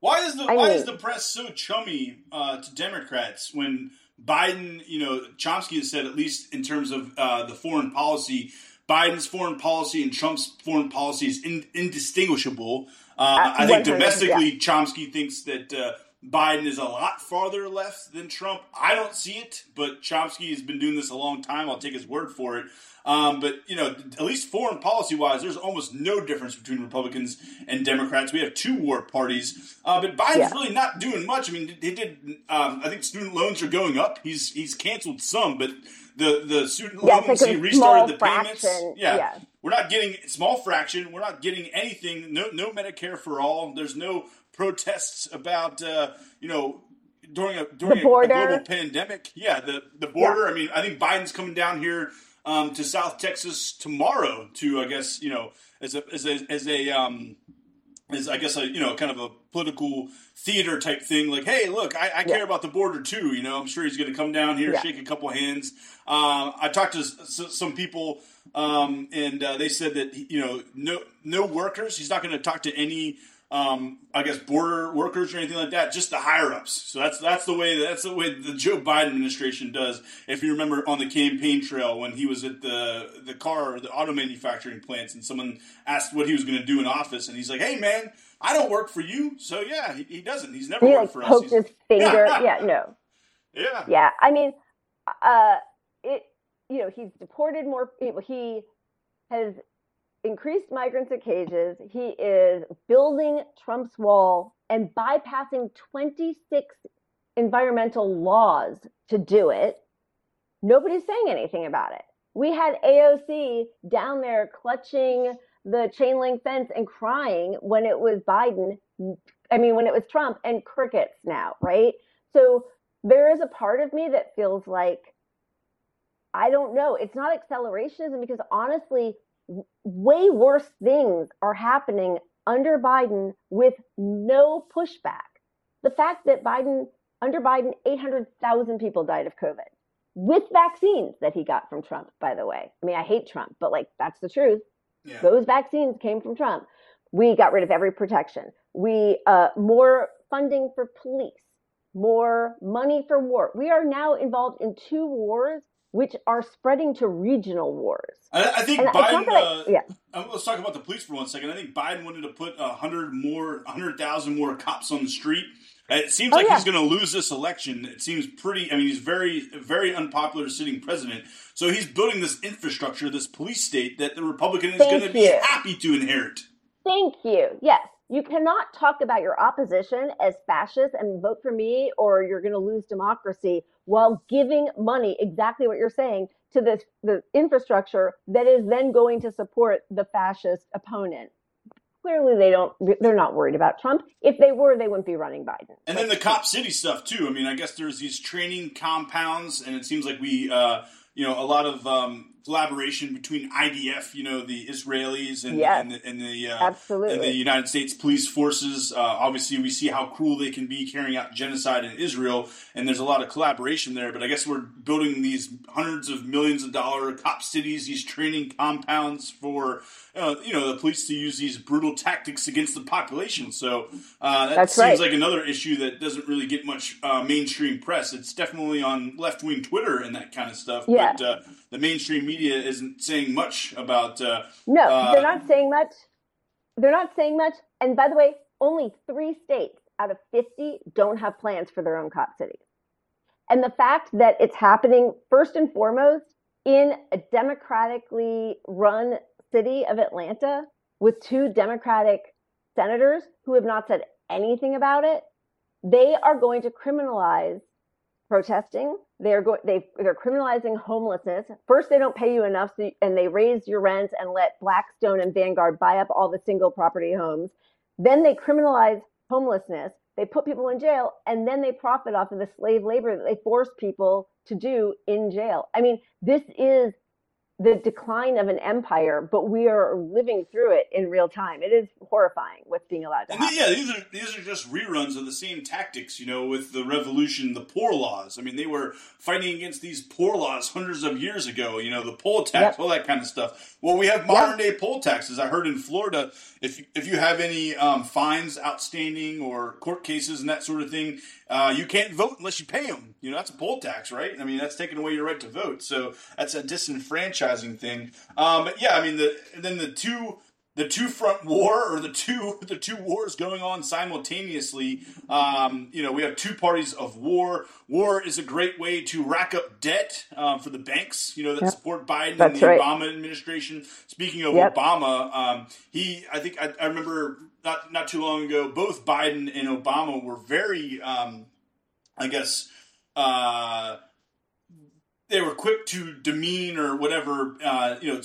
Why is the I why mean, is the press so chummy uh, to Democrats when Biden, you know, Chomsky has said at least in terms of uh, the foreign policy, Biden's foreign policy and Trump's foreign policy is in, indistinguishable. Uh, I think domestically, yeah. Chomsky thinks that uh, Biden is a lot farther left than Trump. I don't see it, but Chomsky has been doing this a long time. I'll take his word for it. Um, but you know, at least foreign policy wise, there's almost no difference between Republicans and Democrats. We have two war parties, uh, but Biden's yeah. really not doing much. I mean, he did. Um, I think student loans are going up. He's he's canceled some, but the the student yeah, loans he restarted the payments. Yeah. yeah. We're not getting small fraction. We're not getting anything. No, no Medicare for all. There's no protests about uh, you know during a during a, a, global pandemic. Yeah, the the border. Yeah. I mean, I think Biden's coming down here um, to South Texas tomorrow to, I guess, you know, as a as a as a um, as I guess a you know kind of a political theater type thing. Like, hey, look, I, I care yeah. about the border too. You know, I'm sure he's going to come down here, yeah. shake a couple hands. Uh, I talked to s- some people, um, and uh, they said that you know, no no workers. He's not going to talk to any um, I guess border workers or anything like that, just the higher ups. So that's that's the way that's the way the Joe Biden administration does. If you remember on the campaign trail when he was at the the car the auto manufacturing plants and someone asked what he was going to do in office and he's like, "Hey man, I don't work for you." So yeah, he, he doesn't. He's never he, worked like, for poked us. Poked his finger. yeah, no. Yeah. Yeah. I mean, uh, it. You know, he's deported more. People. He has increased migrants at cages. He is building Trump's wall and bypassing 26 environmental laws to do it. Nobody's saying anything about it. We had AOC down there clutching the chain link fence and crying when it was Biden. I mean, when it was Trump and crickets now, right? So there is a part of me that feels like I don't know. It's not accelerationism because honestly, way worse things are happening under Biden with no pushback. The fact that Biden, under Biden, 800,000 people died of COVID with vaccines that he got from Trump, by the way. I mean, I hate Trump, but like, that's the truth. Yeah. Those vaccines came from Trump. We got rid of every protection. We, uh, more funding for police, more money for war. We are now involved in two wars which are spreading to regional wars. I, I think and Biden. Uh, yeah. Uh, let's talk about the police for one second. I think Biden wanted to put a hundred more, hundred thousand more cops on the street. It seems oh, like yeah. he's going to lose this election. It seems pretty. I mean, he's very, very unpopular sitting president. So he's building this infrastructure, this police state that the Republican is going to be happy to inherit. Thank you. Yes, you cannot talk about your opposition as fascist and vote for me or you're going to lose democracy while giving money, exactly what you're saying, to this the infrastructure that is then going to support the fascist opponent. Clearly, they don't. They're not worried about Trump. If they were, they wouldn't be running Biden. And then the cop city stuff too. I mean, I guess there's these training compounds, and it seems like we, uh, you know, a lot of um, collaboration between IDF, you know, the Israelis and, yes, and the, and the, uh, absolutely. and the United States police forces. Uh, obviously, we see how cruel they can be carrying out genocide in Israel, and there's a lot of collaboration there. But I guess we're building these hundreds of millions of dollar cop cities, these training compounds for uh, you know the police to use these brutal tactics against the population. So uh, that That's seems right. like another issue that doesn't really get much uh, mainstream press. It's definitely on left wing Twitter and that kind of stuff. Yeah. But uh, the mainstream media isn't saying much about. Uh, no, uh, they're not saying much. They're not saying much. And by the way, only three states out of 50 don't have plans for their own cop cities. And the fact that it's happening first and foremost in a democratically run city of Atlanta with two Democratic senators who have not said anything about it, they are going to criminalize protesting. They're going they they're criminalizing homelessness. First, they don't pay you enough, so you, and they raise your rent and let Blackstone and Vanguard buy up all the single property homes. Then they criminalize homelessness. They put people in jail, and then they profit off of the slave labor that they force people to do in jail. I mean, this is the decline of an empire, but we are living through it in real time. It is horrifying what's being allowed to happen. yeah, these are these are just reruns of the same tactics, you know, with the revolution, the poor laws. I mean, they were fighting against these poor laws hundreds of years ago, you know, the poll tax, yep. all that kind of stuff. Well, we have modern yep. day poll taxes. I heard in Florida, if if you have any um, fines outstanding or court cases and that sort of thing, uh, you can't vote unless you pay them. You know, that's a poll tax, right? I mean, that's taking away your right to vote. So that's a disenfranchising thing. Um, but yeah, I mean, the then the two the two front war or the two the two wars going on simultaneously. Um, you know, we have two parties of war. War is a great way to rack up debt um, for the banks. You know that yep. support Biden That's and the right. Obama administration. Speaking of yep. Obama, um, he I think I, I remember not not too long ago, both Biden and Obama were very, um, I guess, uh, they were quick to demean or whatever, uh, you know,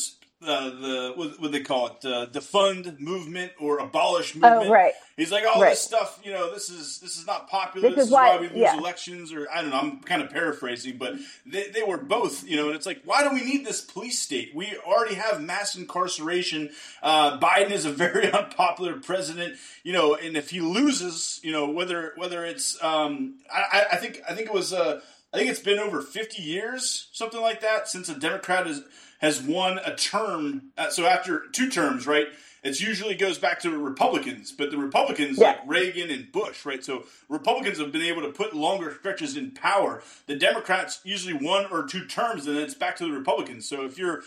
uh, the what, what they call it, uh, defund movement or abolish oh, movement. Oh, right. He's like, oh, right. this stuff, you know, this is this is not popular. This, this is, why, why, we lose yeah. elections, or I don't know. I'm kind of paraphrasing, but they, they were both, you know. And it's like, why do we need this police state? We already have mass incarceration. Uh, Biden is a very unpopular president, you know, and if he loses, you know, whether whether it's, um, I, I think I think it was. Uh, I think it's been over 50 years, something like that, since a Democrat has has won a term. Uh, so after two terms, right? It usually goes back to Republicans, but the Republicans yeah. like Reagan and Bush, right? So Republicans have been able to put longer stretches in power. The Democrats usually one or two terms, and then it's back to the Republicans. So if you're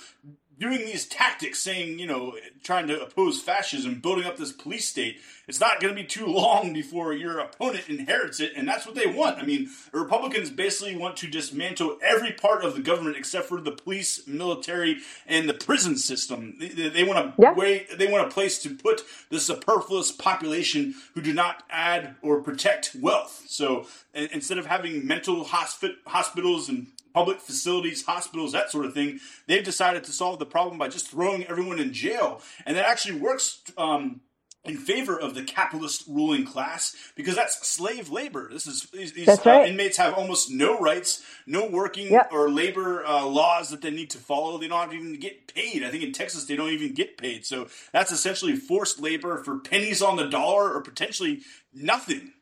doing these tactics, saying, you know, trying to oppose fascism, building up this police state, it's not going to be too long before your opponent inherits it, and that's what they want. I mean, the Republicans basically want to dismantle every part of the government except for the police, military, and the prison system. They, they want a yeah. way, they want a place to put the superfluous population who do not add or protect wealth. So instead of having mental hospi- hospitals and public facilities, hospitals, that sort of thing. They've decided to solve the problem by just throwing everyone in jail, and that actually works. Um, in favor of the capitalist ruling class because that's slave labor. This is these, these uh, inmates have almost no rights, no working yep. or labor uh, laws that they need to follow. They don't even get paid. I think in Texas they don't even get paid. So that's essentially forced labor for pennies on the dollar or potentially nothing.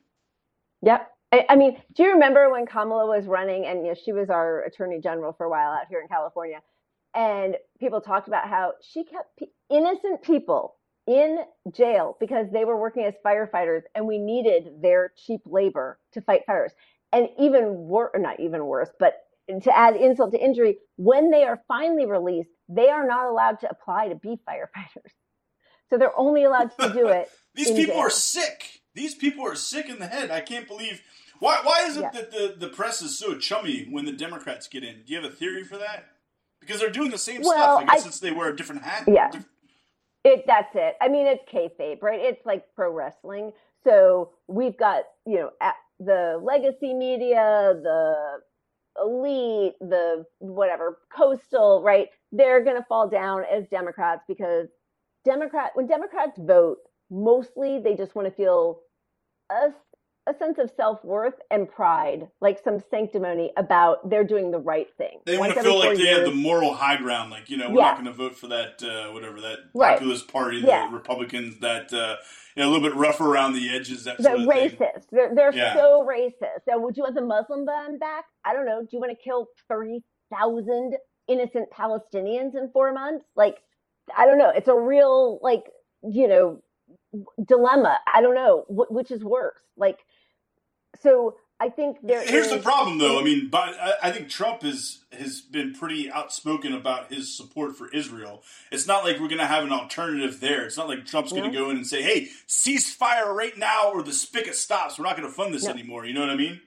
Yep. I, I, mean, do you remember when Kamala was running and you know, she was our attorney general for a while out here in California? And people talked about how she kept p- innocent people in jail because they were working as firefighters and we needed their cheap labor to fight fires. And even worse, not even worse, but to add insult to injury, when they are finally released, they are not allowed to apply to be firefighters. So they're only allowed to do it. These people jail. are sick. These people are sick in the head. I can't believe why, why is it yeah. that the, the press is so chummy when the Democrats get in? Do you have a theory for that? Because they're doing the same well, stuff. I guess I, it's they wear a different hat. Yeah. It, that's it. I mean, it's kayfabe, right? It's like pro wrestling. So we've got, you know, the legacy media, the elite, the whatever, coastal, right? They're going to fall down as Democrats because Democrat, when Democrats vote, mostly they just want to feel a a sense of self worth and pride, like some sanctimony about they're doing the right thing. They want to feel like they years, have the moral high ground. Like you know, we're yeah. not going to vote for that uh, whatever that right. populist party, yeah. the Republicans that. Uh, you know, a little bit rough around the edges. That they're racist. They're, they're yeah. so racist. So, would you want the Muslim ban back? I don't know. Do you want to kill thirty thousand innocent Palestinians in four months? Like, I don't know. It's a real like you know dilemma. I don't know which is worse. Like, so I think there. Here's is, the problem, though. I mean, but I think Trump has has been pretty outspoken about his support for Israel. It's not like we're going to have an alternative there. It's not like Trump's going to go in and say, "Hey, ceasefire right now, or the spigot stops. We're not going to fund this no. anymore." You know what I mean?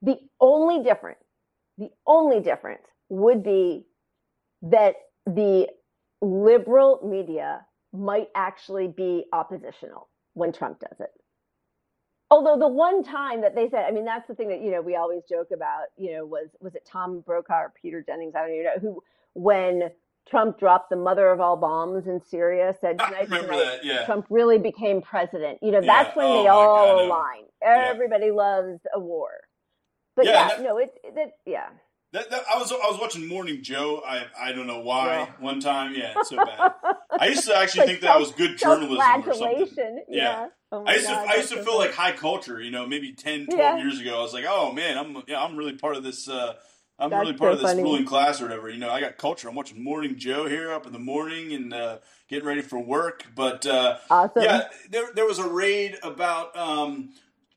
The only difference, the only difference would be that the liberal media might actually be oppositional when Trump does it. Although the one time that they said, I mean, that's the thing that you know we always joke about. You know, was was it Tom Brokaw or Peter Jennings? I don't even know who when Trump dropped the mother of all bombs in Syria, said tonight, tonight yeah. Trump really became president. You know, yeah. that's when oh they all God, align. Everybody yeah. loves a war. But yeah, that, no, it, it, yeah. That, that, I was I was watching Morning Joe. I I don't know why. Yeah. One time, yeah, it's so bad. I used to actually like think that was good journalism or something. Yeah. yeah. Oh I used God, to I used to so feel like high culture. You know, maybe 10, 12 yeah. years ago, I was like, oh man, I'm yeah, I'm really part of this. Uh, I'm That's really part so of this funny. ruling class or whatever. You know, I got culture. I'm watching Morning Joe here up in the morning and uh, getting ready for work. But uh, awesome. yeah, there there was a raid about. Um,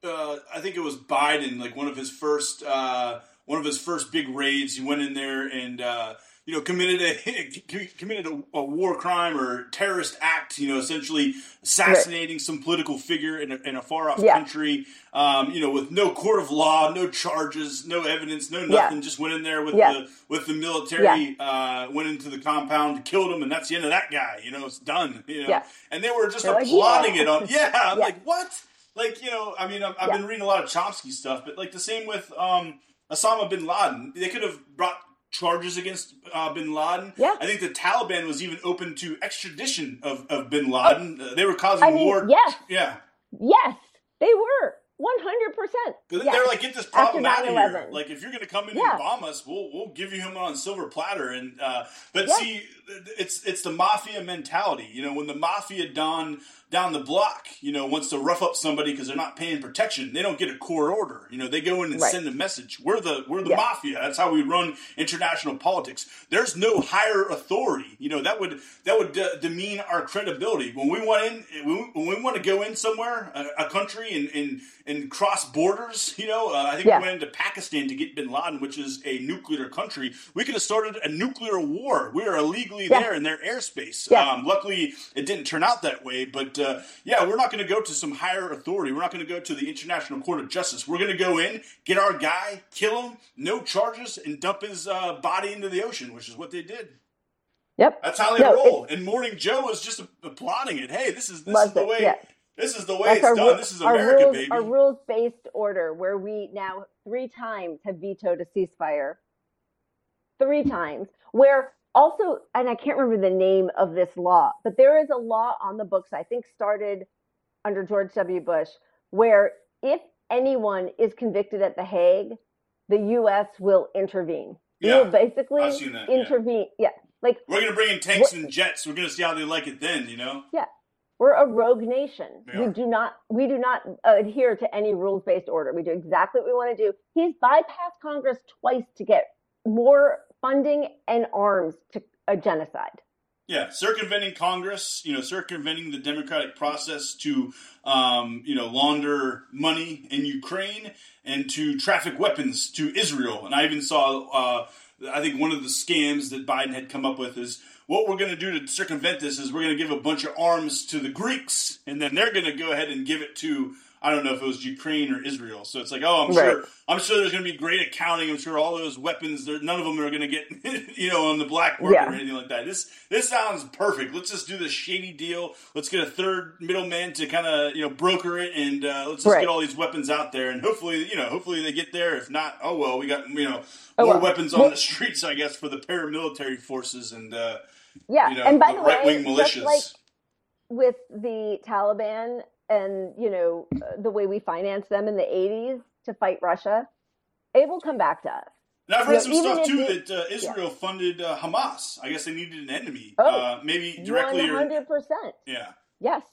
uh, I think it was Biden, like one of his first uh, one of his first big raids. He went in there and uh, you know committed a committed a, a, war crime or terrorist act. You know, essentially assassinating right. some political figure in a, in a far off yeah. country. Um, you know, with no court of law, no charges, no evidence, no nothing. Yeah. Just went in there with yeah. the with the military. Uh, went into the compound, killed him, and that's the end of that guy. You know, it's done. You know, and they were just They're applauding like, it on. Yeah, I'm like, what? Like, you know, I mean, I've, I've been reading a lot of Chomsky stuff, but like the same with um, Osama bin Laden. They could have brought charges against uh, bin Laden. Yeah. I think the Taliban was even open to extradition of, of bin Laden. Uh, they were causing I mean, more. Yes. Yeah. Yes, they were. One hundred percent. They're like, get this problem out of here. Like, if you're going to come in yeah. and bomb us, we'll we'll give you him on silver platter. And uh, but yeah. see, it's it's the mafia mentality. You know, when the mafia don down the block, you know, wants to rough up somebody because they're not paying protection, they don't get a court order. You know, they go in and right. send a message. We're the we're the yeah. mafia. That's how we run international politics. There's no higher authority. You know, that would that would de- demean our credibility when we want in when we, when we want to go in somewhere, a, a country, and, and and cross borders. You know, uh, I think yeah. we went into Pakistan to get Bin Laden, which is a nuclear country. We could have started a nuclear war. We are illegally yeah. there in their airspace. Um, luckily, it didn't turn out that way, but uh, yeah, we're not going to go to some higher authority. We're not going to go to the International Court of Justice. We're going to go in, get our guy, kill him, no charges, and dump his uh, body into the ocean, which is what they did. Yep, that's how they no, roll. And Morning Joe was just applauding it. Hey, this is this is the way. Yeah. This is the way That's it's our, done. This is America, rules, baby. Our rules based order, where we now three times have vetoed a ceasefire. Three times. Where also, and I can't remember the name of this law, but there is a law on the books, I think started under George W. Bush, where if anyone is convicted at The Hague, the U.S. will intervene. Yeah, will basically that, intervene. Yeah. yeah. Like we're gonna bring in tanks and jets. We're gonna see how they like it then, you know. Yeah, we're a rogue nation. We, we do not we do not adhere to any rules based order. We do exactly what we want to do. He's bypassed Congress twice to get more funding and arms to a genocide. Yeah, circumventing Congress, you know, circumventing the democratic process to, um, you know, launder money in Ukraine and to traffic weapons to Israel. And I even saw, uh, I think one of the scams that Biden had come up with is what we're going to do to circumvent this is we're going to give a bunch of arms to the Greeks, and then they're going to go ahead and give it to I don't know if it was Ukraine or Israel. So it's like, oh, I'm right. sure, I'm sure there's going to be great accounting. I'm sure all those weapons, none of them are going to get, you know, on the black market yeah. or anything like that. This this sounds perfect. Let's just do this shady deal. Let's get a third middleman to kind of, you know, broker it, and uh, let's just right. get all these weapons out there, and hopefully, you know, hopefully they get there. If not, oh well, we got, you know, oh, more well. weapons on well, the streets, I guess, for the paramilitary forces and. uh yeah, you know, and by the, the right wing militias. Like with the Taliban and you know the way we financed them in the 80s to fight Russia, it will come back to us. Now, I've read you some stuff too that uh, Israel yeah. funded uh, Hamas. I guess they needed an enemy, oh, uh, maybe directly 100%. or yeah. Yes,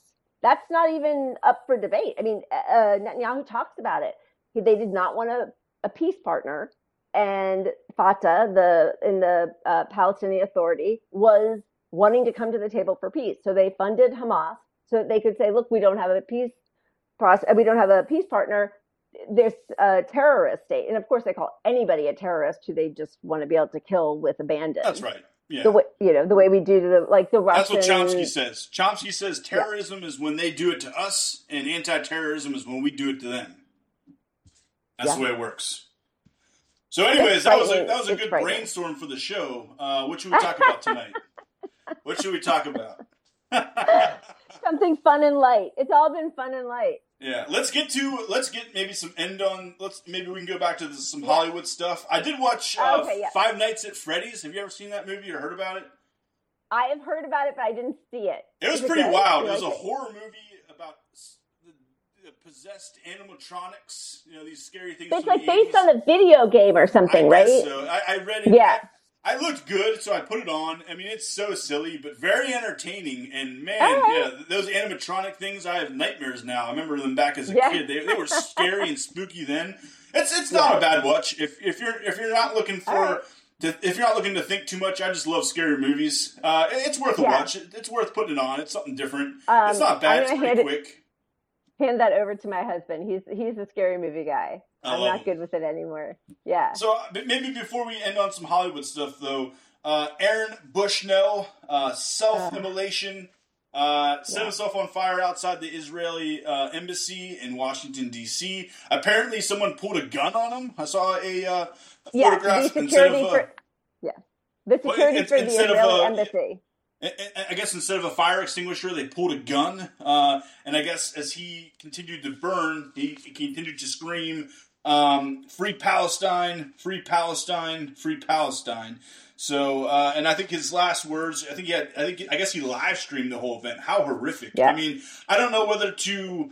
that's not even up for debate. I mean, uh, uh, Netanyahu talks about it. They did not want a, a peace partner, and Fatah, the in the uh, Palestinian Authority, was wanting to come to the table for peace. So they funded Hamas so that they could say, "Look, we don't have a peace process. We don't have a peace partner. There's a terrorist state." And of course, they call anybody a terrorist who they just want to be able to kill with abandon. That's right. Yeah. The way you know the way we do to the like the Russian. That's what Chomsky says. Chomsky says terrorism yeah. is when they do it to us, and anti-terrorism is when we do it to them. That's yeah. the way it works. So, anyways, that was a, that was a good brainstorm for the show. Uh, what should we talk about tonight? what should we talk about? Something fun and light. It's all been fun and light. Yeah, let's get to let's get maybe some end on. Let's maybe we can go back to the, some Hollywood stuff. I did watch uh, okay, yeah. Five Nights at Freddy's. Have you ever seen that movie or heard about it? I have heard about it, but I didn't see it. It was pretty wild. It was a horror movie about the possessed animatronics. You know these scary things. It's like the based 80s. on a video game or something, right? so. I, I read it. Yeah. I looked good, so I put it on. I mean, it's so silly, but very entertaining. And man, right. yeah, those animatronic things, I have nightmares now. I remember them back as a Yeah. kid. They, they were scary and spooky then. It's it's not Yeah. a bad watch if if you're if you're not looking for. right. To, if you're not looking to think too much, I just love scary movies. Uh, it's worth a Yeah. watch. It's worth putting it on. It's something different. Um, it's not I'm bad. It's pretty hand it- quick. Hand that over to my husband. He's he's a scary movie guy. I'm not him. good with it anymore. Yeah. So uh, maybe before we end on some Hollywood stuff, though, uh, Aaron Bushnell, uh, self-immolation, uh, set Yeah. himself on fire outside the Israeli uh, embassy in Washington D.C. Apparently, someone pulled a gun on him. I saw a, uh, a Yeah, photograph the instead of security uh, for yeah, the Well, security it's- for the of, Israeli embassy. I- guess instead of a fire extinguisher, they pulled a gun. Uh, and I guess as he continued to burn, he continued to scream, um, "Free Palestine! Free Palestine! Free Palestine!" So, uh, and I think his last words, I think he had, I think, I guess he live streamed the whole event. How horrific! Yeah. I mean, I don't know whether to.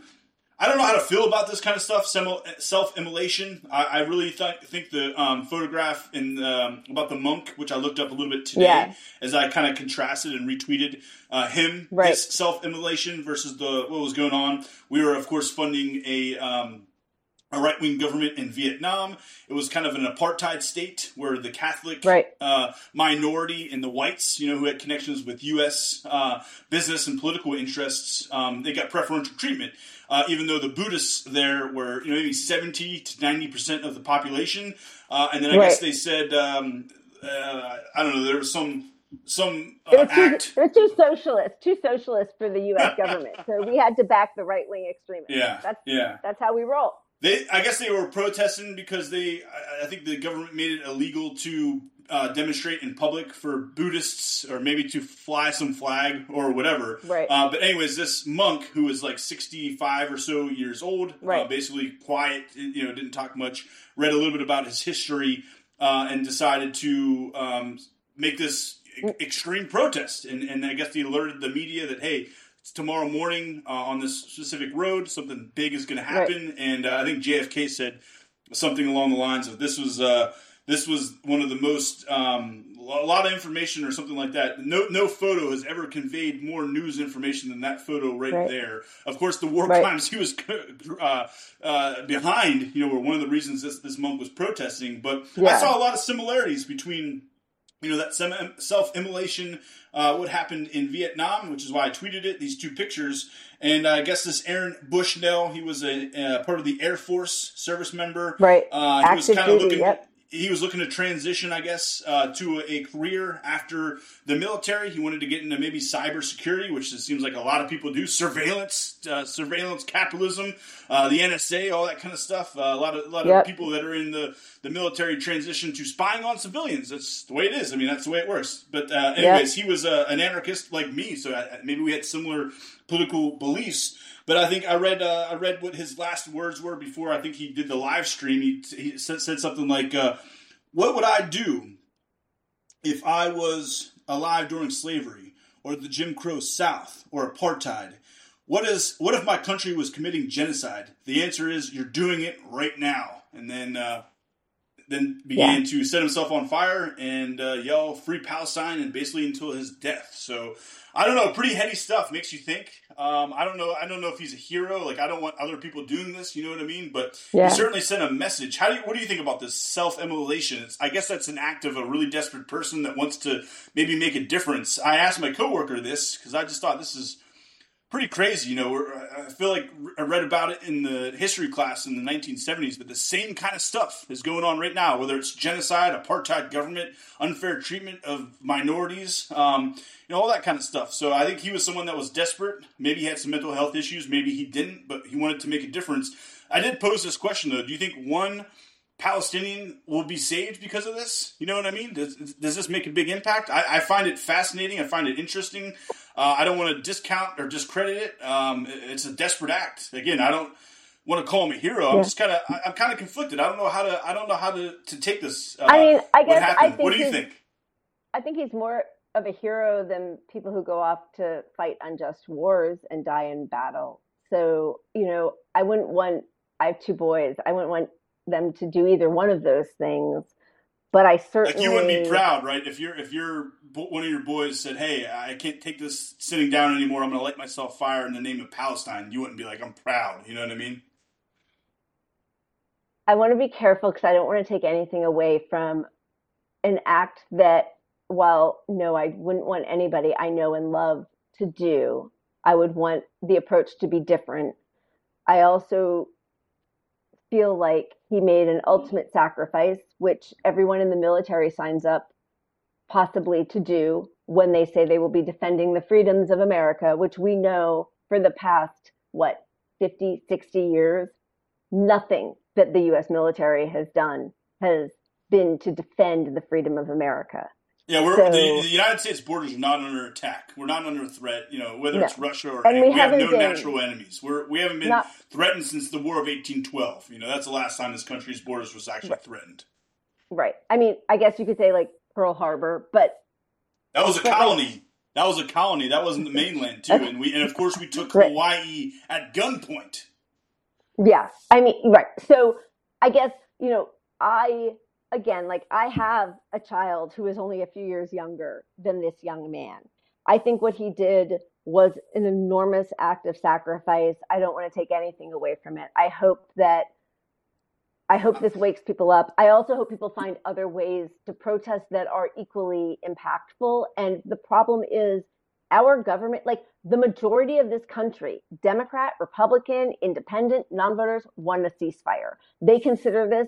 I don't know how to feel about this kind of stuff, self immolation. I, I really th- think the um, photograph in um, about the monk, which I looked up a little bit today, Yeah. as I kind of contrasted and retweeted uh, him, Right. his self immolation versus the what was going on. We were, of course, funding a. Um, a right wing government in Vietnam. It was kind of an apartheid state where the Catholic Right. uh, minority and the whites, you know, who had connections with U.S. Uh, business and political interests, um, they got preferential treatment. Uh, even though the Buddhists there were, you know, maybe seventy to ninety percent of the population, uh, and then I guess they said, um, uh, I don't know, there was some some uh, They're too, act. they're too socialist, too socialist for the U.S. government. So we had to back the right wing extremists. Yeah, That's yeah. that's how we roll. They, I guess they were protesting because they, I- think the government made it illegal to uh, demonstrate in public for Buddhists or maybe to fly some flag or whatever. Right. Uh, but anyways, this monk who was like 65 or so years old, uh, Right. basically quiet, you know, didn't talk much, read a little bit about his history, uh, and decided to um, make this e- extreme protest. And, and I guess he alerted the media that, hey, it's tomorrow morning uh, on this specific road, something big is going to happen. And uh, I think JFK said something along the lines of this was uh, this was one of the most um, a lot of information or something like that. No no photo has ever conveyed more news information than that photo right, Right. there. Of course, the war Right. crimes he was uh, uh, behind, you know, were one of the reasons this this monk was protesting. But I saw a lot of similarities between you know that self immolation uh, what happened in vietnam which is why i tweeted it these two pictures and i guess this aaron bushnell he was a, uh part of the air force service member Right. uh, he was kind of looking yep. He was looking to transition i guess uh, to a, a career after the military he wanted to get into maybe cybersecurity which it seems like a lot of people do surveillance uh, surveillance capitalism uh, the nsa all that kind of stuff uh, a lot of a lot Yep. of people that are in the the military transition to spying on civilians. That's the way it is. I mean, that's the way it works. But uh, anyways, he was uh, an anarchist like me, so I, maybe we had similar political beliefs. But I think I read uh, I read what his last words were before I think he did the live stream. He, he said, said something like, uh, "What would I do if I was alive during slavery or the Jim Crow South or apartheid?" What is what if my country was committing genocide? The answer is you're doing it right now. And then uh, then began to set himself on fire and uh, yell "Free Palestine" and basically until his death. So I don't know, pretty heady stuff. Makes you think. Um, I don't know. I don't know if he's a hero. Like I don't want other people doing this. You know what I mean? But Yeah. he certainly sent a message. How do you, what do you think about this self-immolation? It's, I guess that's an act of a really desperate person that wants to maybe make a difference. I asked my coworker this because I just thought this is pretty crazy. You know, I feel like I read about it in the history class in the 1970s, but the same kind of stuff is going on right now. Whether it's genocide, apartheid government, unfair treatment of minorities, um, you know, all that kind of stuff. So I think he was someone that was desperate. Maybe he had some mental health issues. Maybe he didn't, but he wanted to make a difference. I did pose this question though: Do you think one Palestinian will be saved because of this? You know what I mean? Does, does this make a big impact? I, I find it fascinating. I find it interesting. Uh, I don't want to discount or discredit it. Um, it's a desperate act. Again, I don't want to call him a hero. I'm just kind of I'm kind of conflicted. I don't know how to I don't know how to, to take this. Uh, I mean, I what guess I happened. think what do you think? I think he's more of a hero than people who go off to fight unjust wars and die in battle. So, you know, I wouldn't want, I have two boys. I wouldn't want them to do either one of those things. But I certainly. Like you wouldn't be proud, right? If you're, if you're, one of your boys said, Hey, I can't take this sitting down anymore. I'm going to light myself fire in the name of Palestine. You wouldn't be like, I'm proud. You know what I mean? I want to be careful because I don't want to take anything away from an act that, while no, I wouldn't want anybody I know and love to do, I would want the approach to be different. I also feel like he made an ultimate sacrifice, which everyone in the military signs up possibly to do when they say they will be defending the freedoms of America, which we know for the past, what, 50, 60 years, nothing that the US military has done has been to defend the freedom of America. Yeah, we're so, the, the, United States borders are not under attack. We're not under threat. You know, whether no. it's Russia or and we, we have no been, natural enemies. We're we haven't been not, threatened since the War of 1812. You know, that's the last time this country's borders was actually right. threatened. Right. I mean, I guess you could say like Pearl Harbor, but that was a colony. Like, that was a colony. That wasn't the mainland too. And we and of course we took right. Hawaii at gunpoint. Yeah. I mean, right. So I guess, you know, I again, like I have a child who is only a few years younger than this young man. I think what he did was an enormous act of sacrifice. I don't want to take anything away from it. I hope that I hope this wakes people up. I also hope people find other ways to protest that are equally impactful. And the problem is our government, like the majority of this country, Democrat, Republican, independent, non voters, want a ceasefire. They consider this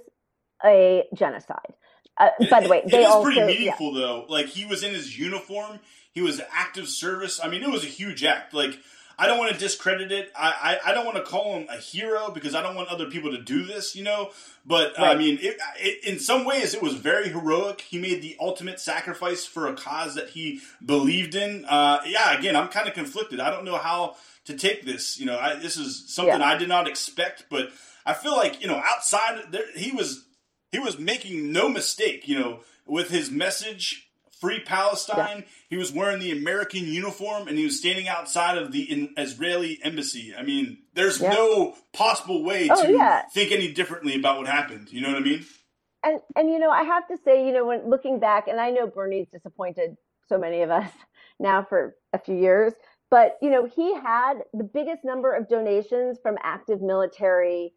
a genocide. Uh, by the way, they it is also, pretty meaningful yeah. though. Like he was in his uniform, he was active service. I mean, it was a huge act. Like I don't want to discredit it. I, I, I don't want to call him a hero because I don't want other people to do this, you know. But right. I mean, it, it, in some ways, it was very heroic. He made the ultimate sacrifice for a cause that he believed in. Uh, yeah, again, I'm kind of conflicted. I don't know how to take this. You know, I, this is something yeah. I did not expect, but I feel like you know, outside there, he was he was making no mistake, you know, with his message, free Palestine. Yeah. He was wearing the American uniform and he was standing outside of the Israeli embassy. I mean, there's yeah. no possible way oh, to yeah. think any differently about what happened. You know what I mean? And and you know, I have to say, you know, when looking back, and I know Bernie's disappointed so many of us now for a few years, but you know, he had the biggest number of donations from active military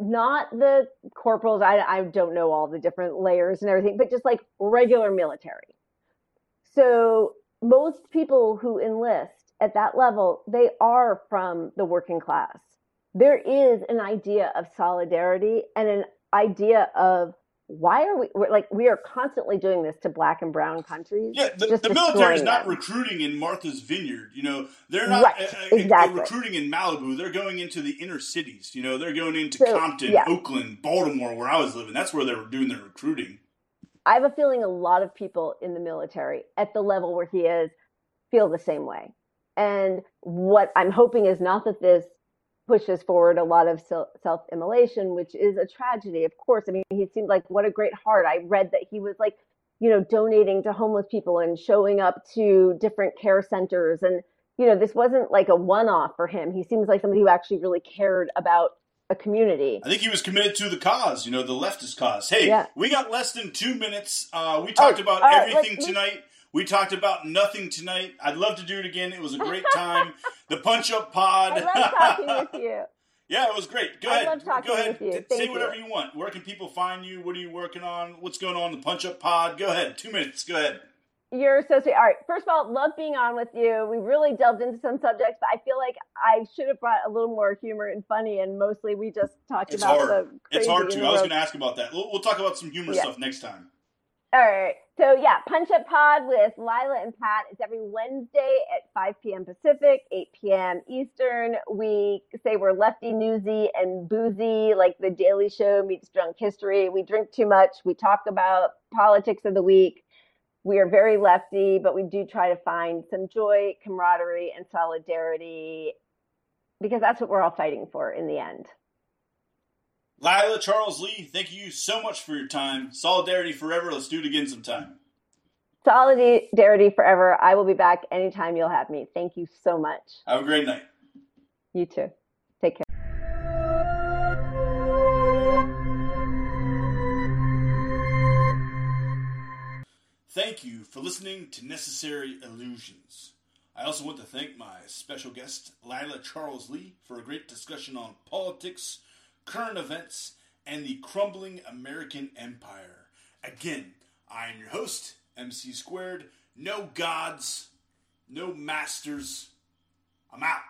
not the corporals. I, I don't know all the different layers and everything, but just like regular military. So most people who enlist at that level, they are from the working class. There is an idea of solidarity and an idea of why are we like we are constantly doing this to black and brown countries yeah the, the military is not them. recruiting in martha's vineyard you know they're not right, uh, uh exactly. recruiting in malibu they're going into the inner cities you know they're going into so, compton yeah. oakland baltimore where i was living that's where they were doing their recruiting i have a feeling a lot of people in the military at the level where he is feel the same way and what i'm hoping is not that this pushes forward a lot of self immolation, which is a tragedy. Of course, I mean, he seemed like what a great heart. I read that he was like, you know, donating to homeless people and showing up to different care centers. And, you know, this wasn't like a one off for him. He seems like somebody who actually really cared about a community. I think he was committed to the cause, you know, the leftist cause. Hey, yeah. we got less than two minutes. Uh, we talked oh, about everything tonight. We talked about nothing tonight. I'd love to do it again. It was a great time. the Punch Up Pod. I love talking with you. Yeah, it was great. Go I ahead. Go ahead. Say whatever you. you want. Where can people find you? What are you working on? What's going on the Punch Up Pod? Go ahead. Two minutes. Go ahead. You're so sweet. All right. First of all, love being on with you. We really delved into some subjects, but I feel like I should have brought a little more humor and funny, and mostly we just talked it's about hard. the. It's hard to. I was going to ask about that. We'll, we'll, talk about some humor yeah. stuff next time. All right. So yeah, Punch Up Pod with Leila and Pat. It's every Wednesday at 5 p.m. Pacific, 8 p.m. Eastern. We say we're lefty, newsy, and boozy, like the Daily Show meets drunk history. We drink too much. We talk about politics of the week. We are very lefty, but we do try to find some joy, camaraderie, and solidarity because that's what we're all fighting for in the end. Leila Charles Leigh, thank you so much for your time. Solidarity forever. Let's do it again sometime. Solidarity forever. I will be back anytime you'll have me. Thank you so much. Have a great night. You too. Take care. Thank you for listening to Necessary Illusions. I also want to thank my special guest, Leila Charles Leigh, for a great discussion on politics current events, and the crumbling American empire. Again, I am your host, MC Squared. No gods, no masters. I'm out.